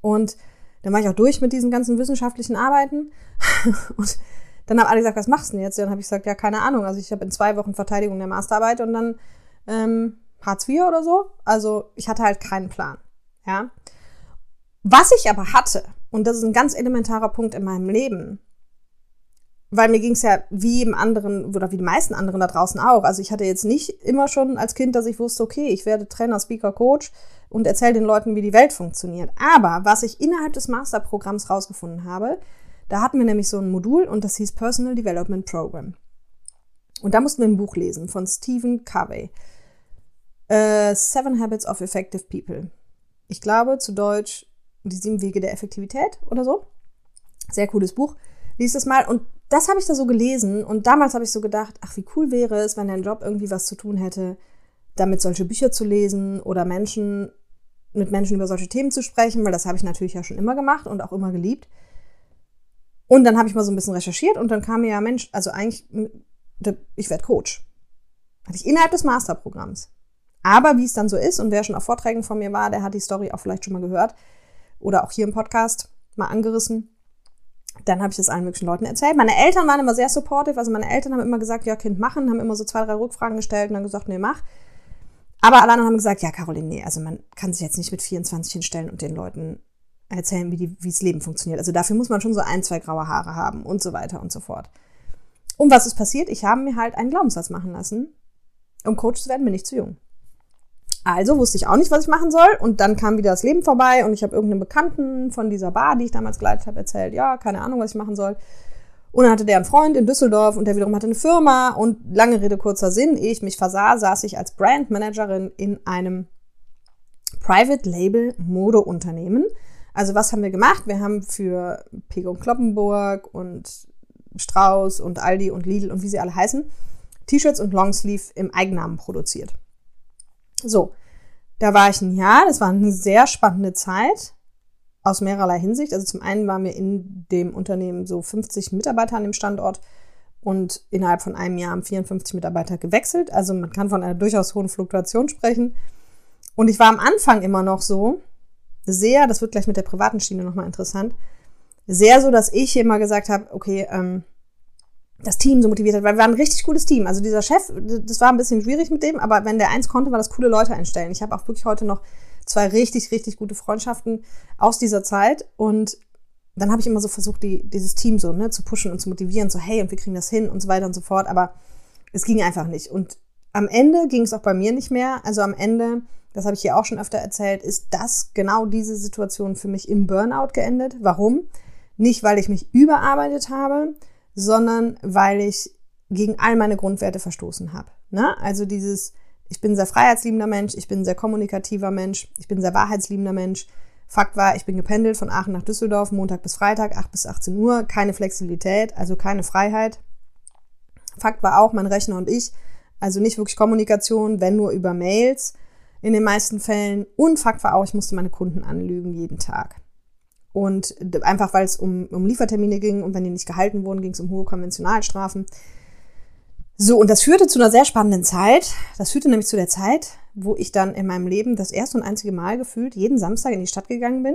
Und dann war ich auch durch mit diesen ganzen wissenschaftlichen Arbeiten. und dann haben alle gesagt, was machst du denn jetzt? Dann habe ich gesagt, ja, keine Ahnung. Also ich habe in zwei Wochen Verteidigung der Masterarbeit und dann ähm, Hartz IV oder so. Also ich hatte halt keinen Plan. Ja. Was ich aber hatte, und das ist ein ganz elementarer Punkt in meinem Leben, weil mir ging es ja wie jedem anderen oder wie die meisten anderen da draußen auch. Also ich hatte jetzt nicht immer schon als Kind, dass ich wusste, okay, ich werde Trainer, Speaker, Coach und erzähle den Leuten, wie die Welt funktioniert. Aber was ich innerhalb des Masterprogramms rausgefunden habe, da hatten wir nämlich so ein Modul und das hieß Personal Development Program. Und da mussten wir ein Buch lesen von Stephen Covey. Uh, Seven Habits of Effective People. Ich glaube zu Deutsch die sieben Wege der Effektivität oder so. Sehr cooles Buch. Lies es mal und das habe ich da so gelesen und damals habe ich so gedacht, ach, wie cool wäre es, wenn dein Job irgendwie was zu tun hätte, damit solche Bücher zu lesen oder Menschen mit Menschen über solche Themen zu sprechen, weil das habe ich natürlich ja schon immer gemacht und auch immer geliebt. Und dann habe ich mal so ein bisschen recherchiert und dann kam mir ja Mensch, also eigentlich, ich werde Coach. Hatte ich innerhalb des Masterprogramms. Aber wie es dann so ist und wer schon auf Vorträgen von mir war, der hat die Story auch vielleicht schon mal gehört oder auch hier im Podcast mal angerissen dann habe ich das allen möglichen Leuten erzählt. Meine Eltern waren immer sehr supportive. Also meine Eltern haben immer gesagt, ja, Kind machen, haben immer so zwei, drei Rückfragen gestellt und dann gesagt, nee, mach. Aber alle anderen haben gesagt, ja, Caroline, nee, also man kann sich jetzt nicht mit 24 hinstellen und den Leuten erzählen, wie, die, wie das Leben funktioniert. Also dafür muss man schon so ein, zwei graue Haare haben und so weiter und so fort. Und was ist passiert? Ich habe mir halt einen Glaubenssatz machen lassen. um Coach zu werden, bin ich zu jung. Also wusste ich auch nicht, was ich machen soll. Und dann kam wieder das Leben vorbei und ich habe irgendeinen Bekannten von dieser Bar, die ich damals geleitet habe, erzählt, ja, keine Ahnung, was ich machen soll. Und dann hatte der einen Freund in Düsseldorf und der wiederum hatte eine Firma. Und lange Rede, kurzer Sinn, ehe ich mich versah, saß ich als Brandmanagerin in einem Private Label Modeunternehmen. Also was haben wir gemacht? Wir haben für Pego und Kloppenburg und Strauß und Aldi und Lidl und wie sie alle heißen, T-Shirts und Longsleeve im Eigennamen produziert. So, da war ich ein Jahr, das war eine sehr spannende Zeit aus mehrerlei Hinsicht. Also zum einen waren wir in dem Unternehmen so 50 Mitarbeiter an dem Standort und innerhalb von einem Jahr haben 54 Mitarbeiter gewechselt. Also man kann von einer durchaus hohen Fluktuation sprechen. Und ich war am Anfang immer noch so, sehr, das wird gleich mit der privaten Schiene nochmal interessant, sehr so, dass ich immer gesagt habe, okay, ähm, das Team so motiviert hat, weil wir waren ein richtig cooles Team. Also dieser Chef, das war ein bisschen schwierig mit dem, aber wenn der eins konnte, war das coole Leute einstellen. Ich habe auch wirklich heute noch zwei richtig, richtig gute Freundschaften aus dieser Zeit und dann habe ich immer so versucht, die, dieses Team so ne, zu pushen und zu motivieren, so hey, und wir kriegen das hin und so weiter und so fort, aber es ging einfach nicht. Und am Ende ging es auch bei mir nicht mehr. Also am Ende, das habe ich hier auch schon öfter erzählt, ist das genau diese Situation für mich im Burnout geendet. Warum? Nicht, weil ich mich überarbeitet habe, sondern weil ich gegen all meine Grundwerte verstoßen habe. Ne? Also dieses, ich bin ein sehr freiheitsliebender Mensch, ich bin ein sehr kommunikativer Mensch, ich bin ein sehr wahrheitsliebender Mensch. Fakt war, ich bin gependelt von Aachen nach Düsseldorf, Montag bis Freitag, 8 bis 18 Uhr, keine Flexibilität, also keine Freiheit. Fakt war auch, mein Rechner und ich, also nicht wirklich Kommunikation, wenn nur über Mails in den meisten Fällen. Und Fakt war auch, ich musste meine Kunden anlügen jeden Tag. Und einfach weil es um, um Liefertermine ging und wenn die nicht gehalten wurden, ging es um hohe Konventionalstrafen. So, und das führte zu einer sehr spannenden Zeit. Das führte nämlich zu der Zeit, wo ich dann in meinem Leben das erste und einzige Mal gefühlt jeden Samstag in die Stadt gegangen bin,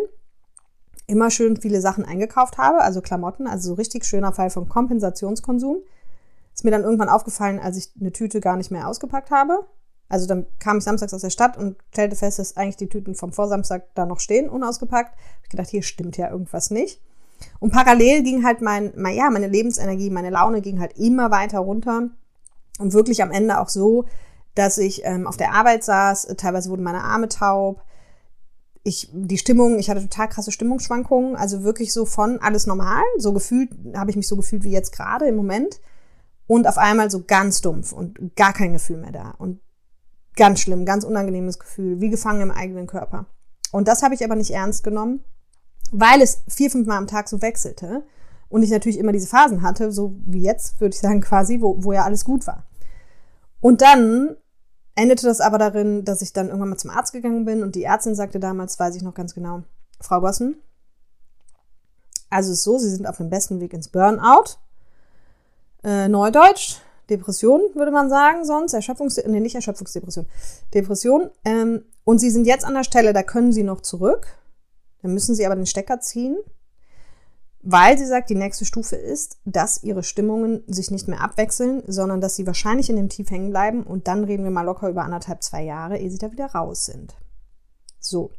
immer schön viele Sachen eingekauft habe, also Klamotten, also so richtig schöner Fall von Kompensationskonsum. Ist mir dann irgendwann aufgefallen, als ich eine Tüte gar nicht mehr ausgepackt habe. Also dann kam ich samstags aus der Stadt und stellte fest, dass eigentlich die Tüten vom Vorsamstag da noch stehen, unausgepackt. Ich gedacht, hier stimmt ja irgendwas nicht. Und parallel ging halt mein, mein, ja, meine Lebensenergie, meine Laune ging halt immer weiter runter. Und wirklich am Ende auch so, dass ich ähm, auf der Arbeit saß, teilweise wurden meine Arme taub. Ich, die Stimmung, ich hatte total krasse Stimmungsschwankungen, also wirklich so von alles normal, so gefühlt, habe ich mich so gefühlt wie jetzt gerade im Moment. Und auf einmal so ganz dumpf und gar kein Gefühl mehr da. Und Ganz schlimm, ganz unangenehmes Gefühl, wie gefangen im eigenen Körper. Und das habe ich aber nicht ernst genommen, weil es vier, fünf Mal am Tag so wechselte und ich natürlich immer diese Phasen hatte, so wie jetzt, würde ich sagen, quasi, wo, wo ja alles gut war. Und dann endete das aber darin, dass ich dann irgendwann mal zum Arzt gegangen bin und die Ärztin sagte damals, weiß ich noch ganz genau, Frau Gossen, also es ist so, Sie sind auf dem besten Weg ins Burnout. Äh, Neudeutsch, Depression, würde man sagen, sonst. Erschöpfungs nee, nicht Erschöpfungsdepression. Depression. Ähm, und sie sind jetzt an der Stelle, da können sie noch zurück. Dann müssen sie aber den Stecker ziehen, weil sie sagt, die nächste Stufe ist, dass ihre Stimmungen sich nicht mehr abwechseln, sondern dass sie wahrscheinlich in dem Tief hängen bleiben und dann reden wir mal locker über anderthalb, zwei Jahre, ehe sie da wieder raus sind. So.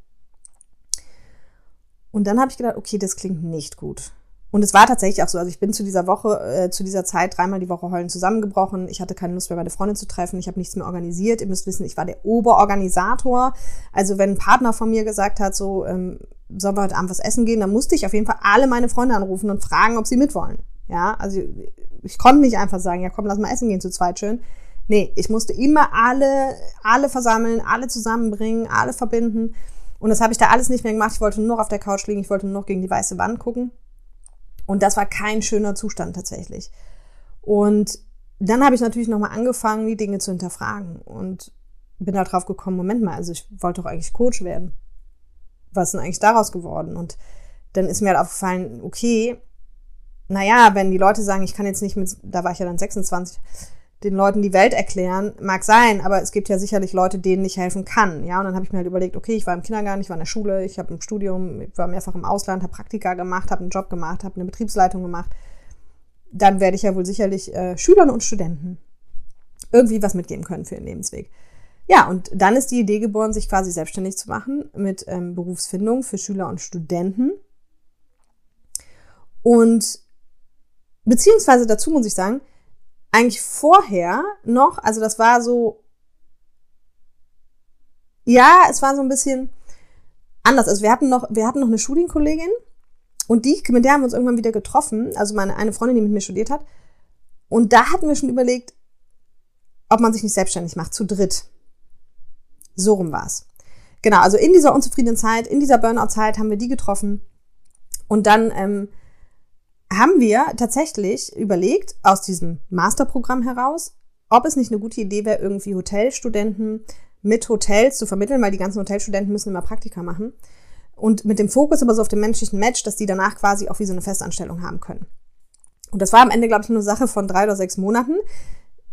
Und dann habe ich gedacht, okay, das klingt nicht gut. Und es war tatsächlich auch so. Also ich bin zu dieser Woche, äh, zu dieser Zeit dreimal die Woche heulen zusammengebrochen. Ich hatte keine Lust mehr, meine Freundin zu treffen. Ich habe nichts mehr organisiert. Ihr müsst wissen, ich war der Oberorganisator. Also wenn ein Partner von mir gesagt hat, so ähm, sollen wir heute Abend was essen gehen, dann musste ich auf jeden Fall alle meine Freunde anrufen und fragen, ob sie mitwollen. Ja, also ich konnte nicht einfach sagen, ja komm, lass mal essen gehen zu zweit schön. Nee, ich musste immer alle, alle versammeln, alle zusammenbringen, alle verbinden. Und das habe ich da alles nicht mehr gemacht. Ich wollte nur noch auf der Couch liegen, ich wollte nur noch gegen die weiße Wand gucken. Und das war kein schöner Zustand tatsächlich. Und dann habe ich natürlich nochmal angefangen, die Dinge zu hinterfragen und bin da drauf gekommen, Moment mal, also ich wollte doch eigentlich Coach werden. Was ist denn eigentlich daraus geworden? Und dann ist mir halt aufgefallen, okay, naja, wenn die Leute sagen, ich kann jetzt nicht mit, da war ich ja dann 26, den Leuten die Welt erklären, mag sein, aber es gibt ja sicherlich Leute, denen ich helfen kann. Ja, und dann habe ich mir halt überlegt, okay, ich war im Kindergarten, ich war in der Schule, ich habe im Studium, ich war mehrfach im Ausland, habe Praktika gemacht, habe einen Job gemacht, habe eine Betriebsleitung gemacht. Dann werde ich ja wohl sicherlich äh, Schülern und Studenten irgendwie was mitgeben können für ihren Lebensweg. Ja, und dann ist die Idee geboren, sich quasi selbstständig zu machen mit ähm, Berufsfindung für Schüler und Studenten. Und beziehungsweise dazu muss ich sagen, eigentlich vorher noch, also das war so ja, es war so ein bisschen anders. Also wir hatten noch, wir hatten noch eine Studienkollegin und die, mit der haben wir uns irgendwann wieder getroffen. Also meine eine Freundin, die mit mir studiert hat. Und da hatten wir schon überlegt, ob man sich nicht selbstständig macht, zu dritt. So rum war's. Genau, also in dieser unzufriedenen Zeit, in dieser Burnout-Zeit haben wir die getroffen. Und dann ähm, haben wir tatsächlich überlegt, aus diesem Masterprogramm heraus, ob es nicht eine gute Idee wäre, irgendwie Hotelstudenten mit Hotels zu vermitteln, weil die ganzen Hotelstudenten müssen immer Praktika machen. Und mit dem Fokus aber so auf dem menschlichen Match, dass die danach quasi auch wie so eine Festanstellung haben können. Und das war am Ende, glaube ich, eine Sache von drei oder sechs Monaten.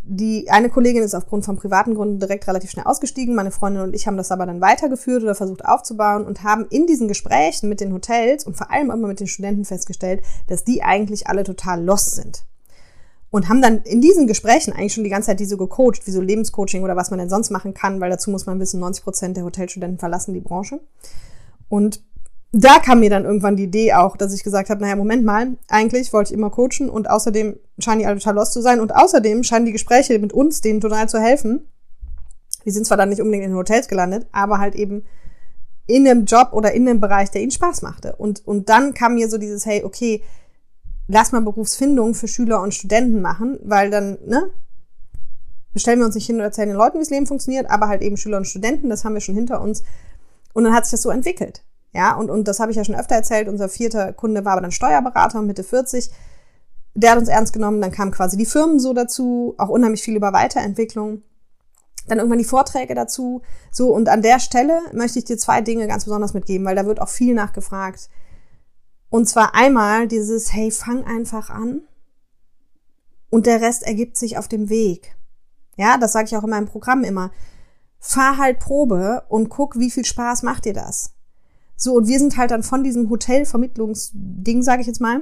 Die eine Kollegin ist aufgrund von privaten Gründen direkt relativ schnell ausgestiegen. Meine Freundin und ich haben das aber dann weitergeführt oder versucht aufzubauen und haben in diesen Gesprächen mit den Hotels und vor allem immer mit den Studenten festgestellt, dass die eigentlich alle total lost sind. Und haben dann in diesen Gesprächen eigentlich schon die ganze Zeit die so gecoacht, wie so Lebenscoaching oder was man denn sonst machen kann, weil dazu muss man wissen, 90 Prozent der Hotelstudenten verlassen die Branche. Und da kam mir dann irgendwann die Idee auch, dass ich gesagt habe, naja, Moment mal, eigentlich wollte ich immer coachen und außerdem scheinen die alle total lost zu sein und außerdem scheinen die Gespräche mit uns denen total zu helfen. Wir sind zwar dann nicht unbedingt in den Hotels gelandet, aber halt eben in einem Job oder in einem Bereich, der ihnen Spaß machte. Und, und dann kam mir so dieses, hey, okay, lass mal Berufsfindung für Schüler und Studenten machen, weil dann, ne, stellen wir uns nicht hin und erzählen den Leuten, wie das Leben funktioniert, aber halt eben Schüler und Studenten, das haben wir schon hinter uns. Und dann hat sich das so entwickelt. Ja, und, und das habe ich ja schon öfter erzählt. Unser vierter Kunde war aber dann Steuerberater, Mitte 40. Der hat uns ernst genommen. Dann kamen quasi die Firmen so dazu, auch unheimlich viel über Weiterentwicklung. Dann irgendwann die Vorträge dazu. So, und an der Stelle möchte ich dir zwei Dinge ganz besonders mitgeben, weil da wird auch viel nachgefragt. Und zwar einmal dieses, hey, fang einfach an. Und der Rest ergibt sich auf dem Weg. Ja, das sage ich auch in meinem Programm immer. Fahr halt Probe und guck, wie viel Spaß macht dir das. So, und wir sind halt dann von diesem Hotelvermittlungsding, sage ich jetzt mal,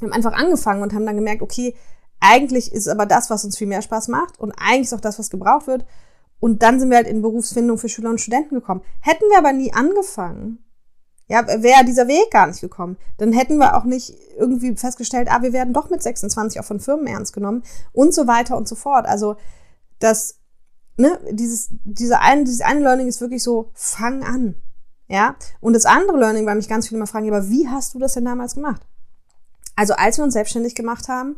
haben einfach angefangen und haben dann gemerkt, okay, eigentlich ist aber das, was uns viel mehr Spaß macht und eigentlich ist auch das, was gebraucht wird. Und dann sind wir halt in Berufsfindung für Schüler und Studenten gekommen. Hätten wir aber nie angefangen, ja, wäre dieser Weg gar nicht gekommen. Dann hätten wir auch nicht irgendwie festgestellt, ah, wir werden doch mit 26 auch von Firmen ernst genommen und so weiter und so fort. Also das, ne, dieses, diese eine, dieses eine Learning ist wirklich so, fang an. Ja, und das andere Learning, weil mich ganz viele mal fragen, aber wie hast du das denn damals gemacht? Also als wir uns selbstständig gemacht haben,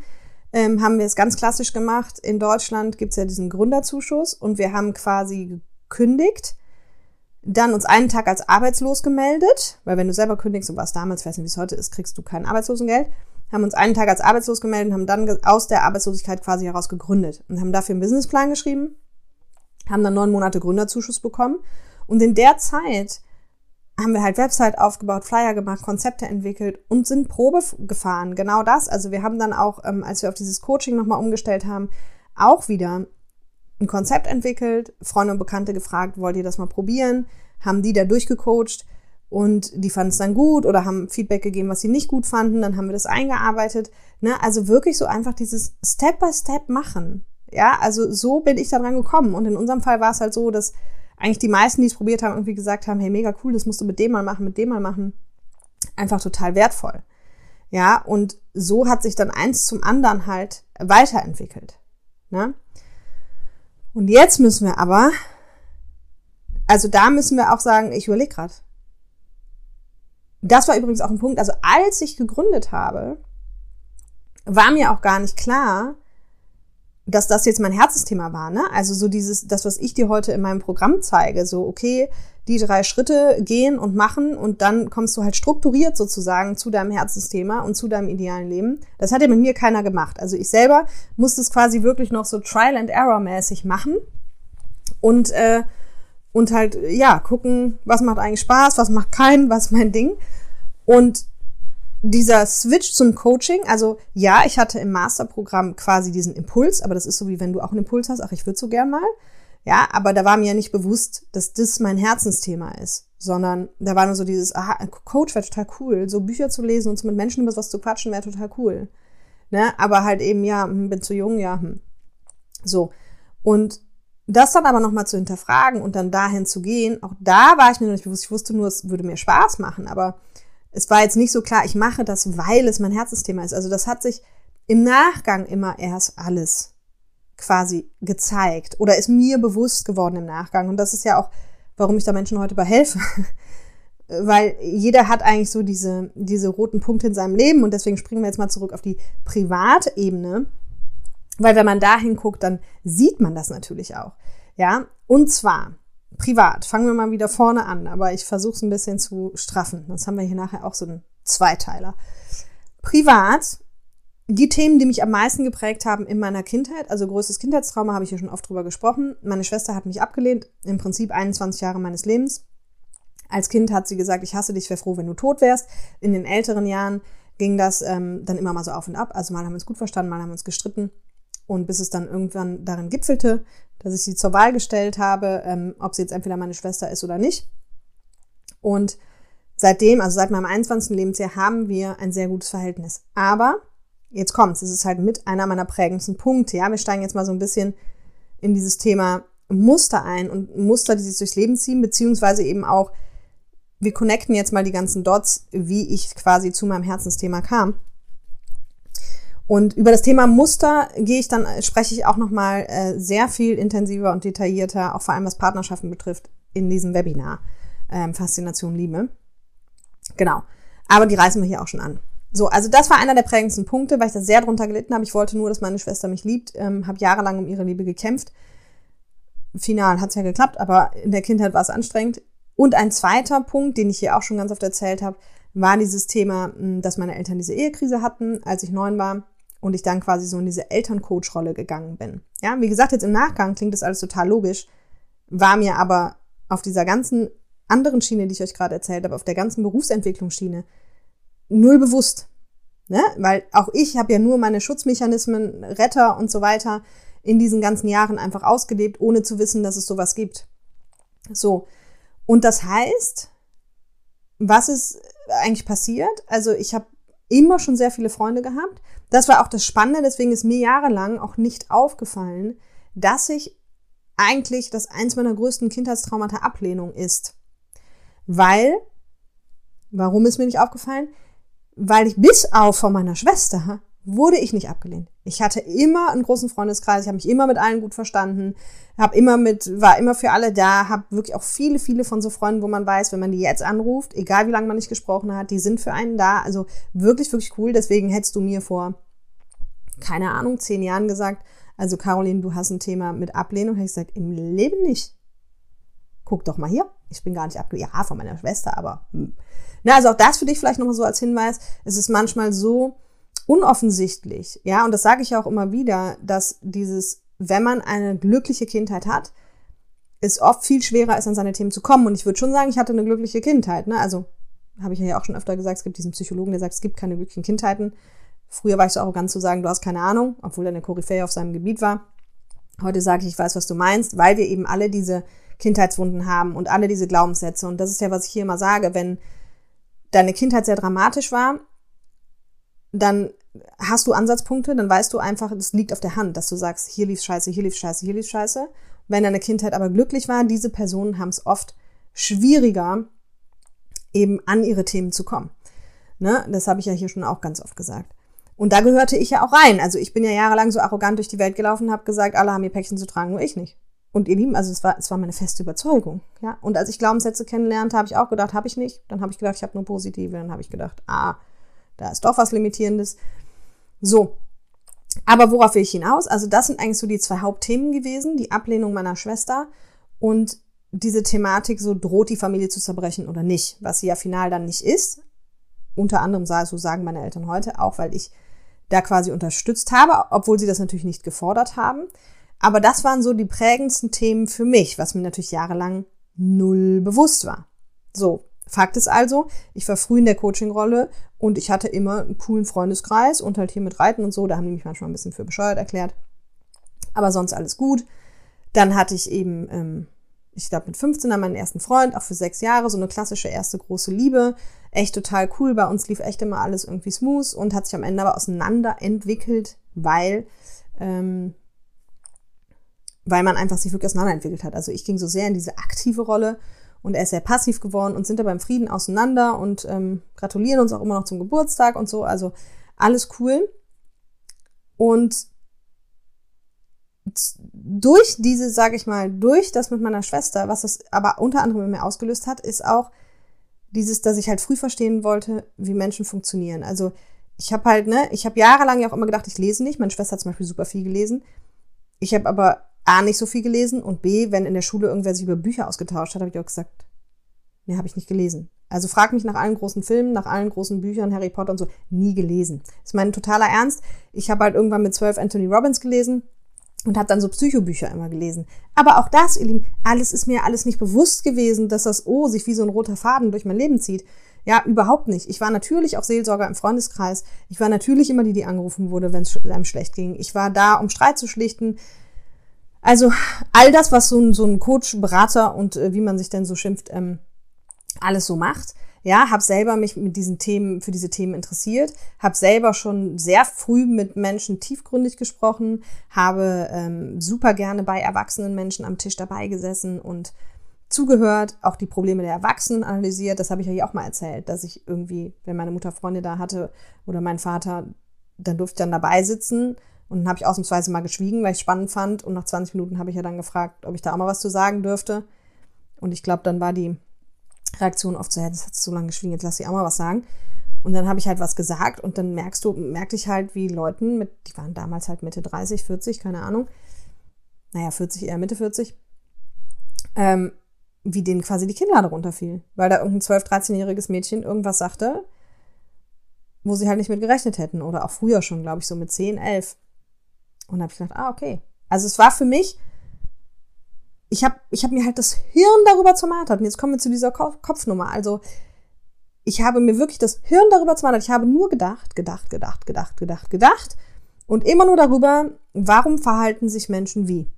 ähm, haben wir es ganz klassisch gemacht. In Deutschland gibt es ja diesen Gründerzuschuss und wir haben quasi gekündigt, dann uns einen Tag als arbeitslos gemeldet, weil wenn du selber kündigst, so was damals, ich weiß nicht, wie es heute ist, kriegst du kein Arbeitslosengeld, haben uns einen Tag als arbeitslos gemeldet und haben dann aus der Arbeitslosigkeit quasi heraus gegründet und haben dafür einen Businessplan geschrieben, haben dann neun Monate Gründerzuschuss bekommen und in der Zeit haben wir halt Website aufgebaut, Flyer gemacht, Konzepte entwickelt und sind Probe gefahren. Genau das. Also wir haben dann auch, ähm, als wir auf dieses Coaching nochmal umgestellt haben, auch wieder ein Konzept entwickelt, Freunde und Bekannte gefragt, wollt ihr das mal probieren? Haben die da durchgecoacht und die fanden es dann gut oder haben Feedback gegeben, was sie nicht gut fanden, dann haben wir das eingearbeitet. Ne? Also wirklich so einfach dieses Step by Step machen. Ja, also so bin ich da dran gekommen. Und in unserem Fall war es halt so, dass eigentlich die meisten, die es probiert haben, irgendwie gesagt haben, hey, mega cool, das musst du mit dem mal machen, mit dem mal machen. Einfach total wertvoll. Ja, und so hat sich dann eins zum anderen halt weiterentwickelt. Ne? Und jetzt müssen wir aber, also da müssen wir auch sagen, ich überlege gerade. Das war übrigens auch ein Punkt, also als ich gegründet habe, war mir auch gar nicht klar, dass das jetzt mein Herzensthema war, ne? Also so dieses, das, was ich dir heute in meinem Programm zeige, so, okay, die drei Schritte gehen und machen und dann kommst du halt strukturiert sozusagen zu deinem Herzensthema und zu deinem idealen Leben. Das hat ja mit mir keiner gemacht. Also ich selber musste es quasi wirklich noch so Trial and Error mäßig machen und, äh, und halt, ja, gucken, was macht eigentlich Spaß, was macht keinen, was ist mein Ding. Und dieser Switch zum Coaching, also ja, ich hatte im Masterprogramm quasi diesen Impuls, aber das ist so wie wenn du auch einen Impuls hast, ach, ich würde so gern mal. Ja, aber da war mir ja nicht bewusst, dass das mein Herzensthema ist, sondern da war nur so dieses, aha, Coach wäre total cool, so Bücher zu lesen und so mit Menschen über was zu quatschen wäre total cool. Ne, aber halt eben, ja, hm, bin zu jung, ja, hm. So. Und das dann aber nochmal zu hinterfragen und dann dahin zu gehen, auch da war ich mir noch nicht bewusst. Ich wusste nur, es würde mir Spaß machen, aber es war jetzt nicht so klar, ich mache das, weil es mein Herzensthema ist. Also das hat sich im Nachgang immer erst alles quasi gezeigt oder ist mir bewusst geworden im Nachgang. Und das ist ja auch warum ich da Menschen heute bei helfe. Weil jeder hat eigentlich so diese, diese roten Punkte in seinem Leben und deswegen springen wir jetzt mal zurück auf die Privatebene. Weil wenn man da hinguckt, dann sieht man das natürlich auch. Ja, und zwar privat. Fangen wir mal wieder vorne an, aber ich versuche es ein bisschen zu straffen. Sonst haben wir hier nachher auch so einen Zweiteiler. Privat, die Themen, die mich am meisten geprägt haben in meiner Kindheit, also größtes Kindheitstrauma, habe ich hier schon oft drüber gesprochen. Meine Schwester hat mich abgelehnt, im Prinzip 21 Jahre meines Lebens. Als Kind hat sie gesagt, ich hasse dich, wäre froh, wenn du tot wärst. In den älteren Jahren ging das ähm, dann immer mal so auf und ab. Also mal haben wir uns gut verstanden, mal haben wir uns gestritten. Und bis es dann irgendwann darin gipfelte, dass ich sie zur Wahl gestellt habe, ähm, ob sie jetzt entweder meine Schwester ist oder nicht. Und seitdem, also seit meinem 21. Lebensjahr, haben wir ein sehr gutes Verhältnis. Aber jetzt kommt's, es ist halt mit einer meiner prägendsten Punkte. Ja, wir steigen jetzt mal so ein bisschen in dieses Thema Muster ein und Muster, die sich durchs Leben ziehen, beziehungsweise eben auch, wir connecten jetzt mal die ganzen Dots, wie ich quasi zu meinem Herzensthema kam. Und über das Thema Muster gehe ich dann, spreche ich auch nochmal äh, sehr viel intensiver und detaillierter, auch vor allem was Partnerschaften betrifft, in diesem Webinar. Ähm, Faszination Liebe. Genau. Aber die reißen wir hier auch schon an. So, also das war einer der prägendsten Punkte, weil ich da sehr drunter gelitten habe. Ich wollte nur, dass meine Schwester mich liebt, ähm, habe jahrelang um ihre Liebe gekämpft. Final hat es ja geklappt, aber in der Kindheit war es anstrengend. Und ein zweiter Punkt, den ich hier auch schon ganz oft erzählt habe, war dieses Thema, hm, dass meine Eltern diese Ehekrise hatten, als ich neun war und ich dann quasi so in diese Elterncoach-Rolle gegangen bin. Ja, wie gesagt, jetzt im Nachgang klingt das alles total logisch, war mir aber auf dieser ganzen anderen Schiene, die ich euch gerade erzählt habe, auf der ganzen Berufsentwicklungsschiene, null bewusst. Ne? Weil auch ich habe ja nur meine Schutzmechanismen, Retter und so weiter in diesen ganzen Jahren einfach ausgelebt, ohne zu wissen, dass es sowas gibt. So. Und das heißt, was ist eigentlich passiert? Also ich habe immer schon sehr viele Freunde gehabt. Das war auch das Spannende, deswegen ist mir jahrelang auch nicht aufgefallen, dass ich eigentlich das eins meiner größten Kindheitstraumata Ablehnung ist. Weil, warum ist mir nicht aufgefallen? Weil ich bis auf von meiner Schwester wurde ich nicht abgelehnt. Ich hatte immer einen großen Freundeskreis, ich habe mich immer mit allen gut verstanden, habe immer mit, war immer für alle da, habe wirklich auch viele, viele von so Freunden, wo man weiß, wenn man die jetzt anruft, egal wie lange man nicht gesprochen hat, die sind für einen da. Also wirklich, wirklich cool. Deswegen hättest du mir vor, keine Ahnung, zehn Jahren gesagt, also Caroline, du hast ein Thema mit Ablehnung. Hätte ich gesagt, im Leben nicht. Guck doch mal hier. Ich bin gar nicht abgelehnt. Ja, von meiner Schwester, aber. Hm. Na, also auch das für dich vielleicht nochmal so als Hinweis. Es ist manchmal so, unoffensichtlich, ja, und das sage ich auch immer wieder, dass dieses, wenn man eine glückliche Kindheit hat, es oft viel schwerer ist, an seine Themen zu kommen. Und ich würde schon sagen, ich hatte eine glückliche Kindheit. Ne? Also habe ich ja auch schon öfter gesagt, es gibt diesen Psychologen, der sagt, es gibt keine glücklichen Kindheiten. Früher war ich so arrogant zu sagen, du hast keine Ahnung, obwohl er eine Koryphäe auf seinem Gebiet war. Heute sage ich, ich weiß, was du meinst, weil wir eben alle diese Kindheitswunden haben und alle diese Glaubenssätze. Und das ist ja, was ich hier immer sage, wenn deine Kindheit sehr dramatisch war, dann hast du Ansatzpunkte, dann weißt du einfach, es liegt auf der Hand, dass du sagst, hier lief scheiße, hier lief scheiße, hier lief scheiße. Wenn deine Kindheit aber glücklich war, diese Personen haben es oft schwieriger, eben an ihre Themen zu kommen. Ne? Das habe ich ja hier schon auch ganz oft gesagt. Und da gehörte ich ja auch rein. Also ich bin ja jahrelang so arrogant durch die Welt gelaufen, habe gesagt, alle haben ihr Päckchen zu tragen, nur ich nicht. Und ihr Lieben, also es war, es war meine feste Überzeugung. Ja? Und als ich Glaubenssätze kennenlernte, habe ich auch gedacht, habe ich nicht. Dann habe ich gedacht, ich habe nur positive. Dann habe ich gedacht, ah, da ist doch was Limitierendes. So. Aber worauf will ich hinaus? Also das sind eigentlich so die zwei Hauptthemen gewesen. Die Ablehnung meiner Schwester und diese Thematik, so droht die Familie zu zerbrechen oder nicht, was sie ja final dann nicht ist. Unter anderem, so sagen meine Eltern heute, auch weil ich da quasi unterstützt habe, obwohl sie das natürlich nicht gefordert haben. Aber das waren so die prägendsten Themen für mich, was mir natürlich jahrelang null bewusst war. So, Fakt ist also, ich war früh in der Coaching-Rolle und ich hatte immer einen coolen Freundeskreis und halt hier mit Reiten und so, da haben die mich manchmal ein bisschen für bescheuert erklärt. Aber sonst alles gut. Dann hatte ich eben, ähm, ich glaube mit 15 dann meinen ersten Freund, auch für sechs Jahre, so eine klassische erste große Liebe. Echt total cool. Bei uns lief echt immer alles irgendwie smooth und hat sich am Ende aber auseinander entwickelt, weil, ähm, weil man einfach sich wirklich auseinanderentwickelt hat. Also ich ging so sehr in diese aktive Rolle und er ist sehr passiv geworden und sind da beim Frieden auseinander und ähm, gratulieren uns auch immer noch zum Geburtstag und so. Also alles cool. Und durch diese, sage ich mal, durch das mit meiner Schwester, was das aber unter anderem in mir ausgelöst hat, ist auch dieses, dass ich halt früh verstehen wollte, wie Menschen funktionieren. Also ich habe halt, ne, ich habe jahrelang ja auch immer gedacht, ich lese nicht. Meine Schwester hat zum Beispiel super viel gelesen. Ich habe aber A, nicht so viel gelesen und B, wenn in der Schule irgendwer sich über Bücher ausgetauscht hat, habe ich auch gesagt, nee, habe ich nicht gelesen. Also frag mich nach allen großen Filmen, nach allen großen Büchern, Harry Potter und so, nie gelesen. Das ist mein totaler Ernst. Ich habe halt irgendwann mit zwölf Anthony Robbins gelesen und habe dann so Psychobücher immer gelesen. Aber auch das, ihr Lieben, alles ist mir alles nicht bewusst gewesen, dass das O sich wie so ein roter Faden durch mein Leben zieht. Ja, überhaupt nicht. Ich war natürlich auch Seelsorger im Freundeskreis. Ich war natürlich immer die, die angerufen wurde, wenn es einem schlecht ging. Ich war da, um Streit zu schlichten. Also all das, was so ein, so ein Coach, Berater und äh, wie man sich denn so schimpft, ähm, alles so macht. Ja, habe selber mich mit diesen Themen für diese Themen interessiert, habe selber schon sehr früh mit Menschen tiefgründig gesprochen, habe ähm, super gerne bei erwachsenen Menschen am Tisch dabei gesessen und zugehört, auch die Probleme der Erwachsenen analysiert. Das habe ich ja auch mal erzählt, dass ich irgendwie, wenn meine Mutter Freunde da hatte oder mein Vater, dann durfte ich dann dabei sitzen und dann habe ich ausnahmsweise mal geschwiegen, weil ich es spannend fand. Und nach 20 Minuten habe ich ja dann gefragt, ob ich da auch mal was zu sagen dürfte. Und ich glaube, dann war die Reaktion oft so, ja, das hat so lange geschwiegen, jetzt lass ich auch mal was sagen. Und dann habe ich halt was gesagt und dann merkst du, merkte ich halt, wie Leuten mit, die waren damals halt Mitte 30, 40, keine Ahnung, naja, 40, eher Mitte 40, ähm, wie denen quasi die Kinnlade runterfiel, weil da irgendein 12-, 13-jähriges Mädchen irgendwas sagte, wo sie halt nicht mit gerechnet hätten oder auch früher schon, glaube ich, so mit 10, 11. Und habe ich gedacht, ah, okay. Also es war für mich ich habe ich hab mir halt das Hirn darüber zermartert. Und jetzt kommen wir zu dieser Kopfnummer. Also, ich habe mir wirklich das Hirn darüber zermartert. Ich habe nur gedacht, gedacht, gedacht, gedacht, gedacht, gedacht. Und immer nur darüber, warum verhalten sich Menschen wie?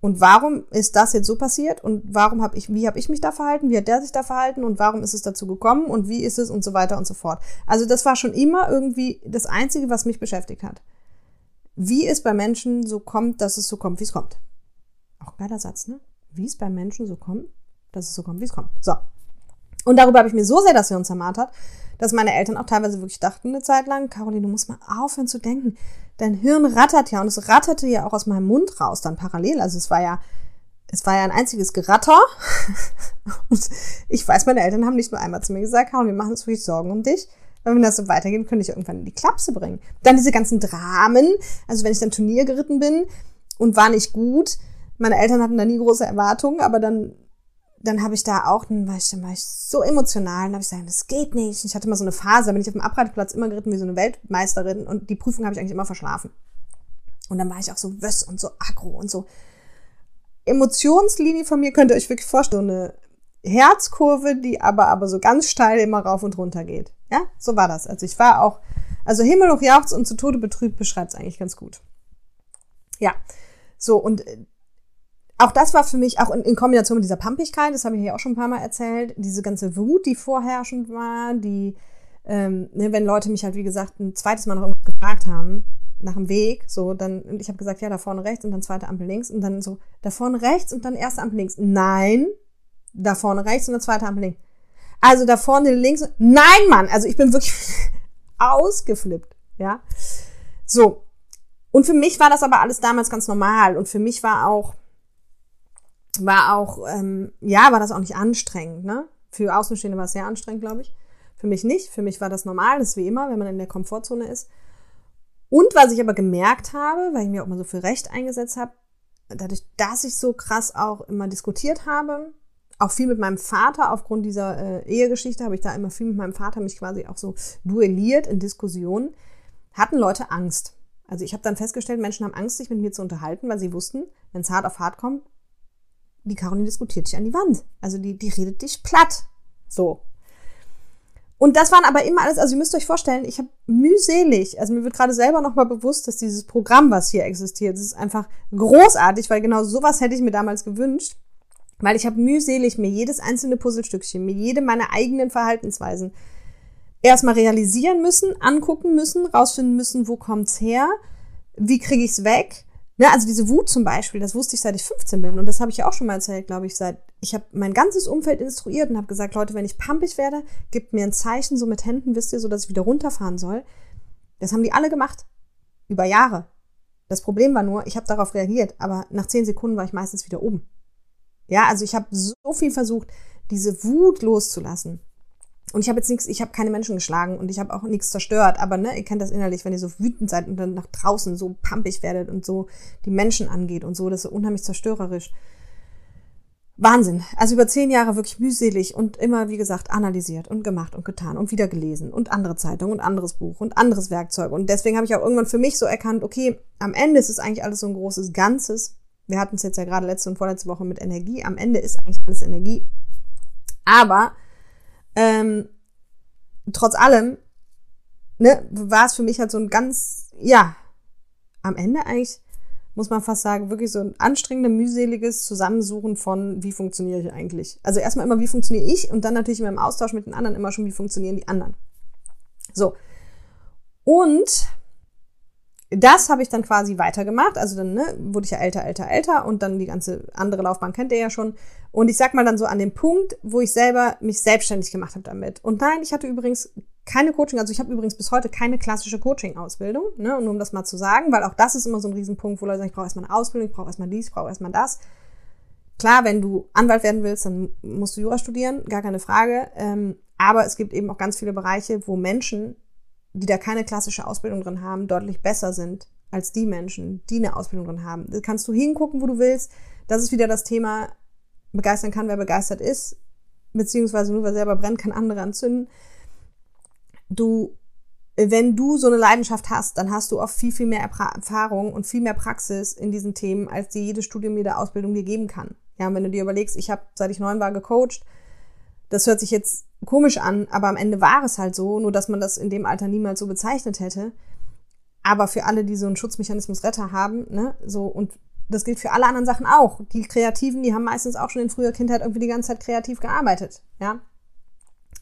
Und warum ist das jetzt so passiert? Und warum habe ich, wie habe ich mich da verhalten? Wie hat der sich da verhalten? Und warum ist es dazu gekommen? Und wie ist es? Und so weiter und so fort. Also das war schon immer irgendwie das Einzige, was mich beschäftigt hat. Wie es bei Menschen so kommt, dass es so kommt, wie es kommt. Auch ein geiler Satz, ne? Wie es beim Menschen so kommt, dass es so kommt, wie es kommt. So. Und darüber habe ich mir so sehr das Hirn zermartert, dass meine Eltern auch teilweise wirklich dachten eine Zeit lang, Caroline, du musst mal aufhören zu denken. Dein Hirn rattert ja und es ratterte ja auch aus meinem Mund raus dann parallel. Also es war ja, es war ja ein einziges Geratter. und ich weiß, meine Eltern haben nicht nur einmal zu mir gesagt, Caroline, wir machen uns wirklich Sorgen um dich. Weil wenn das so weitergeht, könnte ich irgendwann in die Klapse bringen. Dann diese ganzen Dramen. Also wenn ich dann Turnier geritten bin und war nicht gut, meine Eltern hatten da nie große Erwartungen, aber dann, dann habe ich da auch, dann war ich, dann war ich so emotional, dann habe ich gesagt, das geht nicht. Ich hatte mal so eine Phase, da bin ich auf dem Abreiteplatz immer geritten wie so eine Weltmeisterin und die Prüfung habe ich eigentlich immer verschlafen. Und dann war ich auch so wöss und so aggro und so. Emotionslinie von mir könnt ihr euch wirklich vorstellen, eine Herzkurve, die aber, aber so ganz steil immer rauf und runter geht. Ja, so war das. Also ich war auch, also Himmel hoch jauchzt und zu Tode betrübt beschreibt es eigentlich ganz gut. Ja, so und auch das war für mich, auch in, in Kombination mit dieser Pampigkeit, das habe ich ja auch schon ein paar Mal erzählt, diese ganze Wut, die vorherrschend war, die, ähm, ne, wenn Leute mich halt, wie gesagt, ein zweites Mal noch irgendwas gefragt haben, nach dem Weg, so, dann, und ich habe gesagt, ja, da vorne rechts und dann zweite Ampel links und dann so, da vorne rechts und dann erste Ampel links. Nein, da vorne rechts und dann zweite Ampel links. Also da vorne links, nein, Mann, also ich bin wirklich ausgeflippt, ja. So. Und für mich war das aber alles damals ganz normal und für mich war auch, war auch, ähm, ja, war das auch nicht anstrengend, ne? Für Außenstehende war es sehr anstrengend, glaube ich. Für mich nicht. Für mich war das normal, das ist wie immer, wenn man in der Komfortzone ist. Und was ich aber gemerkt habe, weil ich mir auch mal so viel Recht eingesetzt habe, dadurch, dass ich so krass auch immer diskutiert habe, auch viel mit meinem Vater, aufgrund dieser äh, Ehegeschichte habe ich da immer viel mit meinem Vater mich quasi auch so duelliert in Diskussionen, hatten Leute Angst. Also ich habe dann festgestellt, Menschen haben Angst, sich mit mir zu unterhalten, weil sie wussten, wenn es hart auf hart kommt, die Caroline diskutiert dich an die Wand. Also die, die redet dich platt. So. Und das waren aber immer alles, also ihr müsst euch vorstellen, ich habe mühselig, also mir wird gerade selber nochmal bewusst, dass dieses Programm, was hier existiert, das ist einfach großartig, weil genau sowas hätte ich mir damals gewünscht, weil ich habe mühselig mir jedes einzelne Puzzlestückchen, mir jede meiner eigenen Verhaltensweisen erstmal realisieren müssen, angucken müssen, rausfinden müssen, wo kommt's her, wie kriege ich's weg, Ne, also diese Wut zum Beispiel, das wusste ich seit ich 15 bin und das habe ich ja auch schon mal erzählt, glaube ich, seit ich habe mein ganzes Umfeld instruiert und habe gesagt, Leute, wenn ich pampig werde, gebt mir ein Zeichen so mit Händen, wisst ihr, so dass ich wieder runterfahren soll. Das haben die alle gemacht über Jahre. Das Problem war nur, ich habe darauf reagiert, aber nach zehn Sekunden war ich meistens wieder oben. Ja, also ich habe so viel versucht, diese Wut loszulassen. Und ich habe jetzt nichts, ich habe keine Menschen geschlagen und ich habe auch nichts zerstört, aber ne, ihr kennt das innerlich, wenn ihr so wütend seid und dann nach draußen so pampig werdet und so die Menschen angeht und so, das ist so unheimlich zerstörerisch. Wahnsinn. Also über zehn Jahre wirklich mühselig und immer, wie gesagt, analysiert und gemacht und getan und wieder gelesen und andere Zeitungen und anderes Buch und anderes Werkzeug. Und deswegen habe ich auch irgendwann für mich so erkannt, okay, am Ende ist es eigentlich alles so ein großes Ganzes. Wir hatten es jetzt ja gerade letzte und vorletzte Woche mit Energie. Am Ende ist eigentlich alles Energie. Aber ähm, trotz allem ne, war es für mich halt so ein ganz, ja, am Ende eigentlich muss man fast sagen, wirklich so ein anstrengendes, mühseliges Zusammensuchen von, wie funktioniere ich eigentlich. Also erstmal immer, wie funktioniere ich und dann natürlich immer im Austausch mit den anderen immer schon, wie funktionieren die anderen. So. Und das habe ich dann quasi weitergemacht. Also dann ne, wurde ich ja älter, älter, älter und dann die ganze andere Laufbahn kennt ihr ja schon. Und ich sag mal dann so an dem Punkt, wo ich selber mich selbstständig gemacht habe damit. Und nein, ich hatte übrigens keine Coaching, also ich habe übrigens bis heute keine klassische Coaching-Ausbildung, ne, nur um das mal zu sagen, weil auch das ist immer so ein Riesenpunkt, wo Leute sagen, ich brauche erstmal eine Ausbildung, ich brauche erstmal dies, ich brauche erstmal das. Klar, wenn du Anwalt werden willst, dann musst du Jura studieren, gar keine Frage. Ähm, aber es gibt eben auch ganz viele Bereiche, wo Menschen die da keine klassische Ausbildung drin haben, deutlich besser sind als die Menschen, die eine Ausbildung drin haben. Da kannst du hingucken, wo du willst. Das ist wieder das Thema, begeistern kann, wer begeistert ist, beziehungsweise nur wer selber brennt, kann andere anzünden. Du, wenn du so eine Leidenschaft hast, dann hast du oft viel, viel mehr Erfahrung und viel mehr Praxis in diesen Themen, als die jede Studium, jede Ausbildung dir geben kann. Ja, und wenn du dir überlegst, ich habe, seit ich neun war, gecoacht, das hört sich jetzt komisch an, aber am Ende war es halt so, nur dass man das in dem Alter niemals so bezeichnet hätte. Aber für alle, die so einen Schutzmechanismus Retter haben, ne, so und das gilt für alle anderen Sachen auch. Die Kreativen, die haben meistens auch schon in früher Kindheit irgendwie die ganze Zeit kreativ gearbeitet, ja.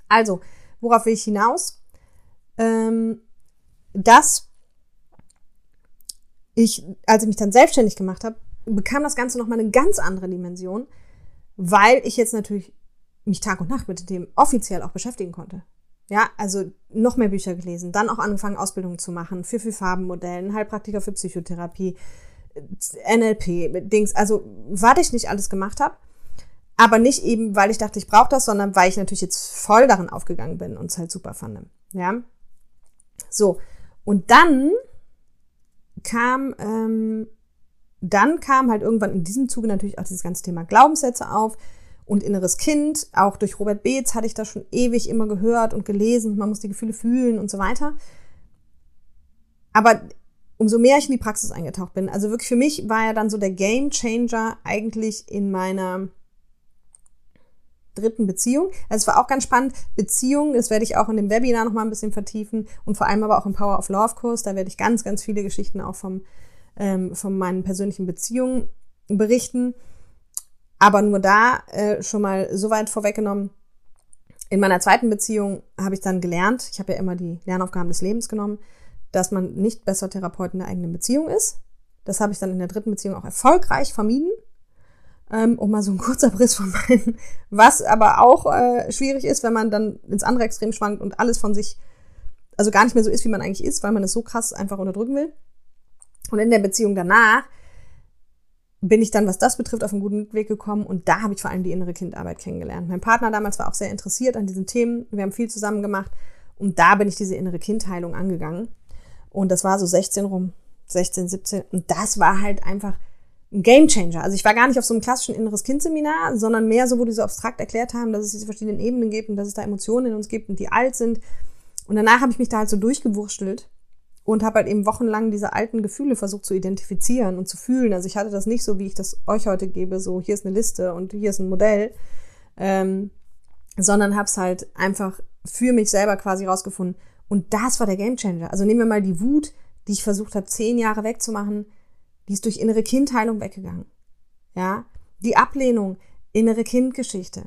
Also, worauf will ich hinaus? Ähm, dass ich, als ich mich dann selbstständig gemacht habe, bekam das Ganze nochmal eine ganz andere Dimension, weil ich jetzt natürlich mich Tag und Nacht mit dem offiziell auch beschäftigen konnte. Ja, also noch mehr Bücher gelesen, dann auch angefangen, Ausbildungen zu machen für, für Farbenmodellen, Heilpraktiker für Psychotherapie, NLP, Dings, also was ich nicht alles gemacht habe, aber nicht eben, weil ich dachte, ich brauche das, sondern weil ich natürlich jetzt voll darin aufgegangen bin und es halt super fand. Ja, so und dann kam ähm, dann kam halt irgendwann in diesem Zuge natürlich auch dieses ganze Thema Glaubenssätze auf und inneres Kind. Auch durch Robert Beetz hatte ich das schon ewig immer gehört und gelesen. Man muss die Gefühle fühlen und so weiter. Aber umso mehr ich in die Praxis eingetaucht bin, also wirklich für mich war ja dann so der Game Changer eigentlich in meiner dritten Beziehung. Also es war auch ganz spannend. Beziehung, das werde ich auch in dem Webinar nochmal ein bisschen vertiefen und vor allem aber auch im Power of Love Kurs. Da werde ich ganz, ganz viele Geschichten auch vom, ähm, von meinen persönlichen Beziehungen berichten. Aber nur da äh, schon mal so weit vorweggenommen. In meiner zweiten Beziehung habe ich dann gelernt, ich habe ja immer die Lernaufgaben des Lebens genommen, dass man nicht besser Therapeut in der eigenen Beziehung ist. Das habe ich dann in der dritten Beziehung auch erfolgreich vermieden. Ähm, um mal so ein kurzer Briss von meinen, was aber auch äh, schwierig ist, wenn man dann ins andere Extrem schwankt und alles von sich, also gar nicht mehr so ist, wie man eigentlich ist, weil man es so krass einfach unterdrücken will. Und in der Beziehung danach bin ich dann, was das betrifft, auf einen guten Weg gekommen und da habe ich vor allem die innere Kindarbeit kennengelernt. Mein Partner damals war auch sehr interessiert an diesen Themen. Wir haben viel zusammen gemacht und da bin ich diese innere Kindheilung angegangen. Und das war so 16 rum, 16, 17 und das war halt einfach ein Game Changer. Also ich war gar nicht auf so einem klassischen inneres Kind-Seminar, sondern mehr so, wo die so abstrakt erklärt haben, dass es diese verschiedenen Ebenen gibt und dass es da Emotionen in uns gibt und die alt sind. Und danach habe ich mich da halt so durchgewurschtelt und habe halt eben wochenlang diese alten Gefühle versucht zu identifizieren und zu fühlen. Also ich hatte das nicht so, wie ich das euch heute gebe, so hier ist eine Liste und hier ist ein Modell, ähm, sondern habe es halt einfach für mich selber quasi rausgefunden. Und das war der Gamechanger. Also nehmen wir mal die Wut, die ich versucht habe, zehn Jahre wegzumachen, die ist durch innere Kindheilung weggegangen. Ja, die Ablehnung, innere Kindgeschichte.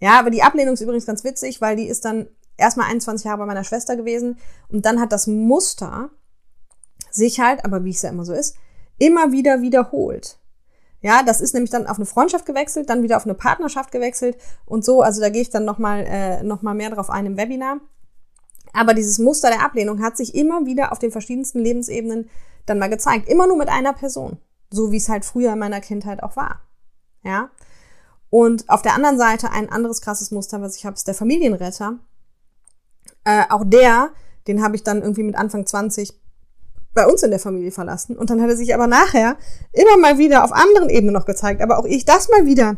Ja, aber die Ablehnung ist übrigens ganz witzig, weil die ist dann erstmal 21 Jahre bei meiner Schwester gewesen und dann hat das Muster sich halt, aber wie es ja immer so ist, immer wieder wiederholt. Ja, das ist nämlich dann auf eine Freundschaft gewechselt, dann wieder auf eine Partnerschaft gewechselt und so. Also da gehe ich dann nochmal äh, noch mehr drauf ein im Webinar. Aber dieses Muster der Ablehnung hat sich immer wieder auf den verschiedensten Lebensebenen dann mal gezeigt. Immer nur mit einer Person. So wie es halt früher in meiner Kindheit auch war. Ja. Und auf der anderen Seite ein anderes krasses Muster, was ich habe, ist der Familienretter. Äh, auch der, den habe ich dann irgendwie mit Anfang 20 bei uns in der Familie verlassen. Und dann hat er sich aber nachher immer mal wieder auf anderen Ebenen noch gezeigt. Aber auch ich das mal wieder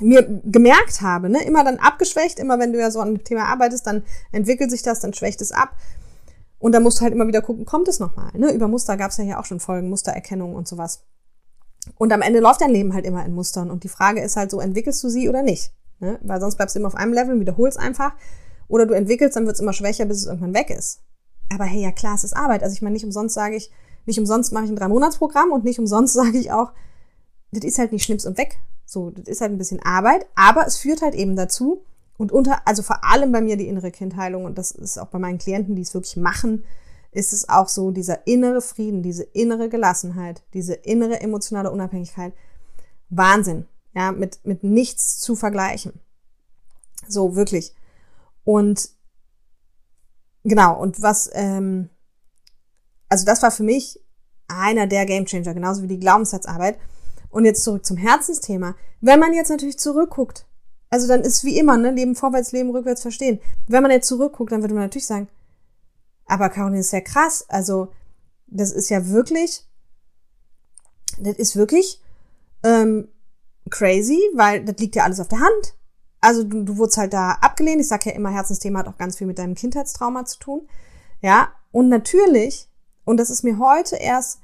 mir gemerkt habe, ne, immer dann abgeschwächt, immer wenn du ja so an dem Thema arbeitest, dann entwickelt sich das, dann schwächt es ab. Und dann musst du halt immer wieder gucken, kommt es nochmal. Ne? Über Muster gab es ja hier auch schon Folgen, Mustererkennung und sowas. Und am Ende läuft dein Leben halt immer in Mustern. Und die Frage ist halt so, entwickelst du sie oder nicht? Ne? Weil sonst bleibst du immer auf einem Level und wiederholst einfach. Oder du entwickelst, dann wird es immer schwächer, bis es irgendwann weg ist. Aber hey, ja klar, es ist Arbeit. Also ich meine, nicht umsonst sage ich, nicht umsonst mache ich ein Drei-Monats-Programm und nicht umsonst sage ich auch, das ist halt nicht schnips und weg. So, das ist halt ein bisschen Arbeit, aber es führt halt eben dazu, und unter, also vor allem bei mir die innere Kindheilung, und das ist auch bei meinen Klienten, die es wirklich machen, ist es auch so, dieser innere Frieden, diese innere Gelassenheit, diese innere emotionale Unabhängigkeit. Wahnsinn. Ja, mit, mit nichts zu vergleichen. So, wirklich. Und genau, und was, ähm, also das war für mich einer der Gamechanger, genauso wie die Glaubenssatzarbeit. Und jetzt zurück zum Herzensthema. Wenn man jetzt natürlich zurückguckt, also dann ist wie immer, ne, Leben vorwärts, Leben rückwärts verstehen. Wenn man jetzt zurückguckt, dann würde man natürlich sagen, aber Caroline ist ja krass. Also, das ist ja wirklich, das ist wirklich ähm, crazy, weil das liegt ja alles auf der Hand. Also du, du wurdest halt da abgelehnt. Ich sage ja immer, Herzensthema hat auch ganz viel mit deinem Kindheitstrauma zu tun. Ja, und natürlich, und das ist mir heute erst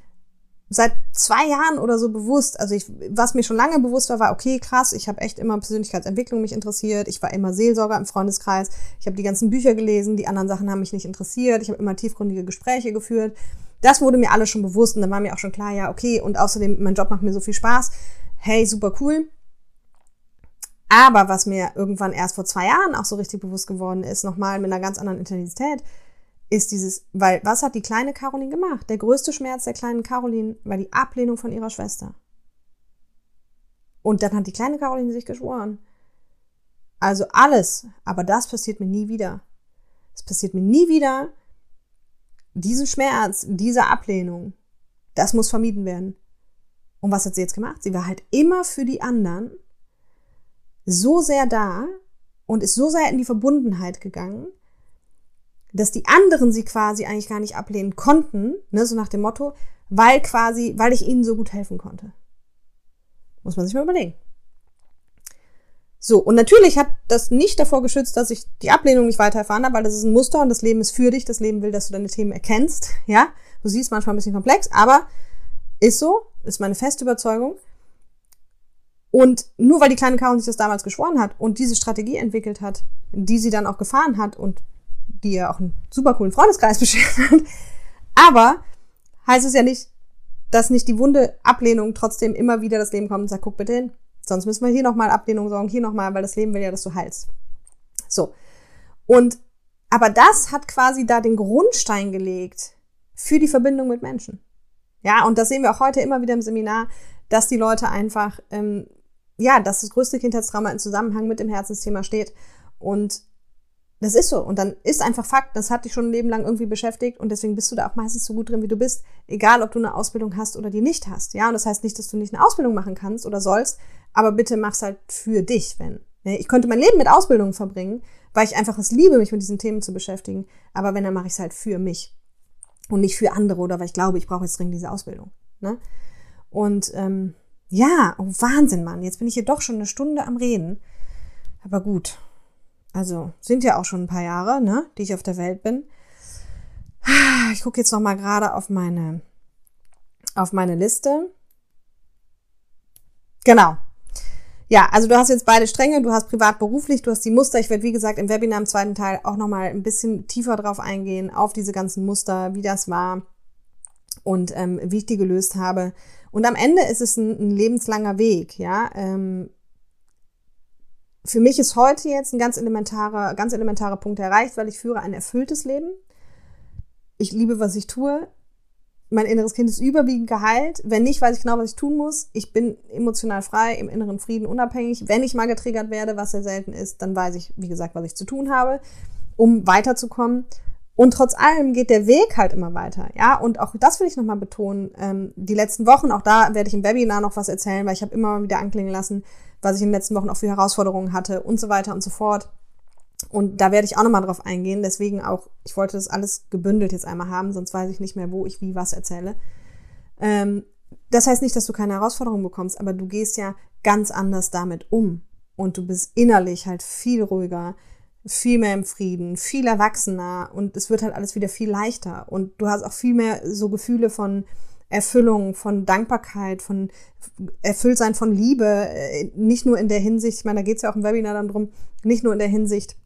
seit zwei Jahren oder so bewusst. Also ich, was mir schon lange bewusst war, war, okay, krass, ich habe echt immer Persönlichkeitsentwicklung mich interessiert. Ich war immer Seelsorger im Freundeskreis. Ich habe die ganzen Bücher gelesen, die anderen Sachen haben mich nicht interessiert. Ich habe immer tiefgründige Gespräche geführt. Das wurde mir alles schon bewusst und dann war mir auch schon klar, ja, okay, und außerdem, mein Job macht mir so viel Spaß. Hey, super cool. Aber was mir irgendwann erst vor zwei Jahren auch so richtig bewusst geworden ist, nochmal mit einer ganz anderen Intensität, ist dieses, weil was hat die kleine Caroline gemacht? Der größte Schmerz der kleinen Caroline war die Ablehnung von ihrer Schwester. Und dann hat die kleine Caroline sich geschworen. Also alles, aber das passiert mir nie wieder. Es passiert mir nie wieder. Diesen Schmerz, diese Ablehnung, das muss vermieden werden. Und was hat sie jetzt gemacht? Sie war halt immer für die anderen so sehr da und ist so sehr in die Verbundenheit gegangen, dass die anderen sie quasi eigentlich gar nicht ablehnen konnten, ne, so nach dem Motto, weil quasi, weil ich ihnen so gut helfen konnte. Muss man sich mal überlegen. So, und natürlich hat das nicht davor geschützt, dass ich die Ablehnung nicht weiter erfahren habe, weil das ist ein Muster und das Leben ist für dich. Das Leben will, dass du deine Themen erkennst. Ja, du siehst manchmal ein bisschen komplex, aber ist so, ist meine feste Überzeugung. Und nur weil die kleine Karin sich das damals geschworen hat und diese Strategie entwickelt hat, die sie dann auch gefahren hat und die ja auch einen super coolen Freundeskreis beschert hat. Aber heißt es ja nicht, dass nicht die wunde Ablehnung trotzdem immer wieder das Leben kommt und sagt, guck bitte hin. Sonst müssen wir hier nochmal Ablehnung sorgen, hier nochmal, weil das Leben will ja, dass du heilst. So. Und, aber das hat quasi da den Grundstein gelegt für die Verbindung mit Menschen. Ja, und das sehen wir auch heute immer wieder im Seminar, dass die Leute einfach, ähm, ja, dass das größte Kindheitstrauma in Zusammenhang mit dem Herzensthema steht und das ist so. Und dann ist einfach Fakt, das hat dich schon ein Leben lang irgendwie beschäftigt und deswegen bist du da auch meistens so gut drin, wie du bist, egal ob du eine Ausbildung hast oder die nicht hast. Ja, und das heißt nicht, dass du nicht eine Ausbildung machen kannst oder sollst, aber bitte mach's halt für dich, wenn. Ne? Ich könnte mein Leben mit Ausbildung verbringen, weil ich einfach es liebe, mich mit diesen Themen zu beschäftigen. Aber wenn, dann mache ich es halt für mich und nicht für andere oder weil ich glaube, ich brauche jetzt dringend diese Ausbildung. Ne? Und ähm, ja, oh Wahnsinn, Mann. Jetzt bin ich hier doch schon eine Stunde am Reden. Aber gut, also sind ja auch schon ein paar Jahre, ne, die ich auf der Welt bin. Ich gucke jetzt noch mal gerade auf meine auf meine Liste. Genau. Ja, also du hast jetzt beide Stränge, du hast privat beruflich, du hast die Muster. Ich werde, wie gesagt, im Webinar im zweiten Teil auch noch mal ein bisschen tiefer drauf eingehen, auf diese ganzen Muster, wie das war und ähm, wie ich die gelöst habe. Und am Ende ist es ein, ein lebenslanger Weg, ja. Ähm, für mich ist heute jetzt ein ganz elementarer, ganz elementarer Punkt erreicht, weil ich führe ein erfülltes Leben. Ich liebe, was ich tue. Mein inneres Kind ist überwiegend geheilt. Wenn nicht, weiß ich genau, was ich tun muss. Ich bin emotional frei, im inneren Frieden unabhängig. Wenn ich mal getriggert werde, was sehr selten ist, dann weiß ich, wie gesagt, was ich zu tun habe, um weiterzukommen. Und trotz allem geht der Weg halt immer weiter, ja. Und auch das will ich nochmal betonen. Ähm, die letzten Wochen, auch da werde ich im Webinar noch was erzählen, weil ich habe immer wieder anklingen lassen, was ich in den letzten Wochen auch für Herausforderungen hatte und so weiter und so fort. Und da werde ich auch nochmal drauf eingehen. Deswegen auch, ich wollte das alles gebündelt jetzt einmal haben, sonst weiß ich nicht mehr, wo ich wie was erzähle. Ähm, das heißt nicht, dass du keine Herausforderungen bekommst, aber du gehst ja ganz anders damit um. Und du bist innerlich halt viel ruhiger, viel mehr im Frieden, viel erwachsener und es wird halt alles wieder viel leichter. Und du hast auch viel mehr so Gefühle von Erfüllung, von Dankbarkeit, von Erfülltsein von Liebe, äh, nicht nur in der Hinsicht, ich meine, da geht es ja auch im Webinar dann drum, nicht nur in der Hinsicht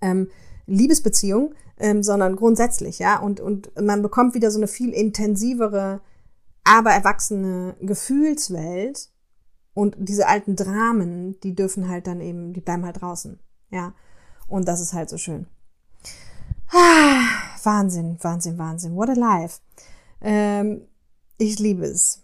ähm, Liebesbeziehung, ähm, sondern grundsätzlich, ja. Und, und man bekommt wieder so eine viel intensivere, aber erwachsene Gefühlswelt. Und diese alten Dramen, die dürfen halt dann eben, die bleiben halt draußen, ja. Und das ist halt so schön. Ah, Wahnsinn, Wahnsinn, Wahnsinn. What a life. Ähm, ich liebe es.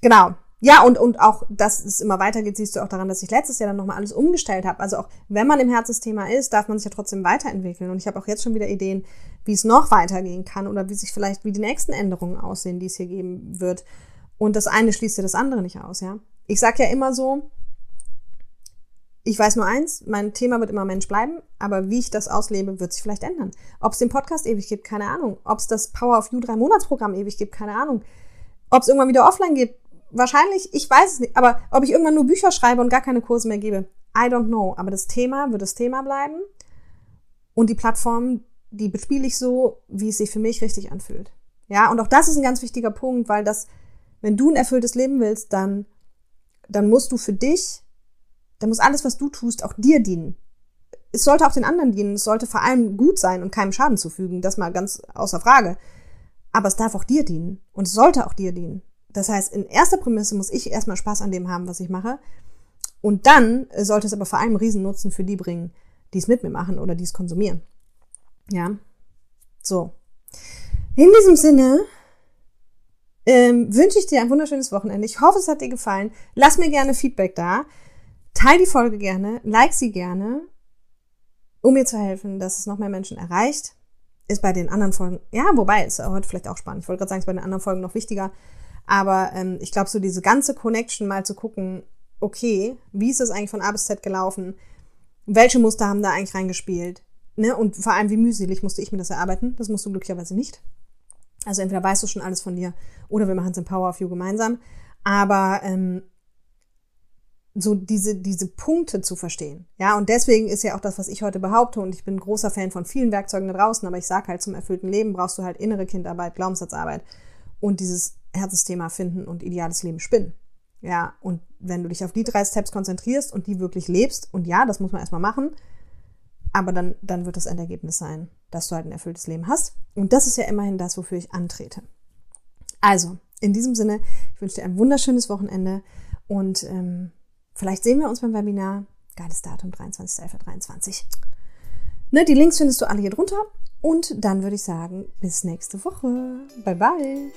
Genau. Ja, und, und auch, dass es immer weitergeht, siehst du auch daran, dass ich letztes Jahr dann nochmal alles umgestellt habe. Also auch wenn man im Herzensthema ist, darf man sich ja trotzdem weiterentwickeln. Und ich habe auch jetzt schon wieder Ideen, wie es noch weitergehen kann oder wie sich vielleicht, wie die nächsten Änderungen aussehen, die es hier geben wird. Und das eine schließt ja das andere nicht aus, ja. Ich sage ja immer so, ich weiß nur eins, mein Thema wird immer Mensch bleiben, aber wie ich das auslebe, wird sich vielleicht ändern. Ob es den Podcast ewig gibt, keine Ahnung. Ob es das Power of You drei Monatsprogramm ewig gibt, keine Ahnung. Ob es irgendwann wieder offline gibt, wahrscheinlich, ich weiß es nicht. Aber ob ich irgendwann nur Bücher schreibe und gar keine Kurse mehr gebe, I don't know. Aber das Thema wird das Thema bleiben. Und die Plattform, die bespiele ich so, wie es sich für mich richtig anfühlt. Ja, und auch das ist ein ganz wichtiger Punkt, weil das, wenn du ein erfülltes Leben willst, dann, dann musst du für dich dann muss alles, was du tust, auch dir dienen. Es sollte auch den anderen dienen. Es sollte vor allem gut sein und keinem Schaden zufügen. Das mal ganz außer Frage. Aber es darf auch dir dienen. Und es sollte auch dir dienen. Das heißt, in erster Prämisse muss ich erstmal Spaß an dem haben, was ich mache. Und dann sollte es aber vor allem Riesennutzen für die bringen, die es mit mir machen oder die es konsumieren. Ja. So. In diesem Sinne ähm, wünsche ich dir ein wunderschönes Wochenende. Ich hoffe, es hat dir gefallen. Lass mir gerne Feedback da. Teil die Folge gerne, like sie gerne, um mir zu helfen, dass es noch mehr Menschen erreicht. Ist bei den anderen Folgen, ja, wobei, ist heute vielleicht auch spannend. Ich wollte gerade sagen, ist bei den anderen Folgen noch wichtiger. Aber ähm, ich glaube, so diese ganze Connection mal zu gucken, okay, wie ist es eigentlich von A bis Z gelaufen? Welche Muster haben da eigentlich reingespielt? Ne? Und vor allem, wie mühselig musste ich mir das erarbeiten? Das musst du glücklicherweise nicht. Also entweder weißt du schon alles von dir oder wir machen es im Power of You gemeinsam. Aber ähm, so diese, diese Punkte zu verstehen. Ja, und deswegen ist ja auch das, was ich heute behaupte, und ich bin großer Fan von vielen Werkzeugen da draußen, aber ich sage halt, zum erfüllten Leben brauchst du halt innere Kindarbeit, Glaubenssatzarbeit und dieses Herzensthema finden und ideales Leben spinnen. Ja, und wenn du dich auf die drei Steps konzentrierst und die wirklich lebst, und ja, das muss man erstmal machen, aber dann, dann wird das Endergebnis sein, dass du halt ein erfülltes Leben hast. Und das ist ja immerhin das, wofür ich antrete. Also, in diesem Sinne, ich wünsche dir ein wunderschönes Wochenende und ähm, Vielleicht sehen wir uns beim Webinar. Geiles Datum, 23.11.23. Ne, die Links findest du alle hier drunter. Und dann würde ich sagen, bis nächste Woche. Bye, bye.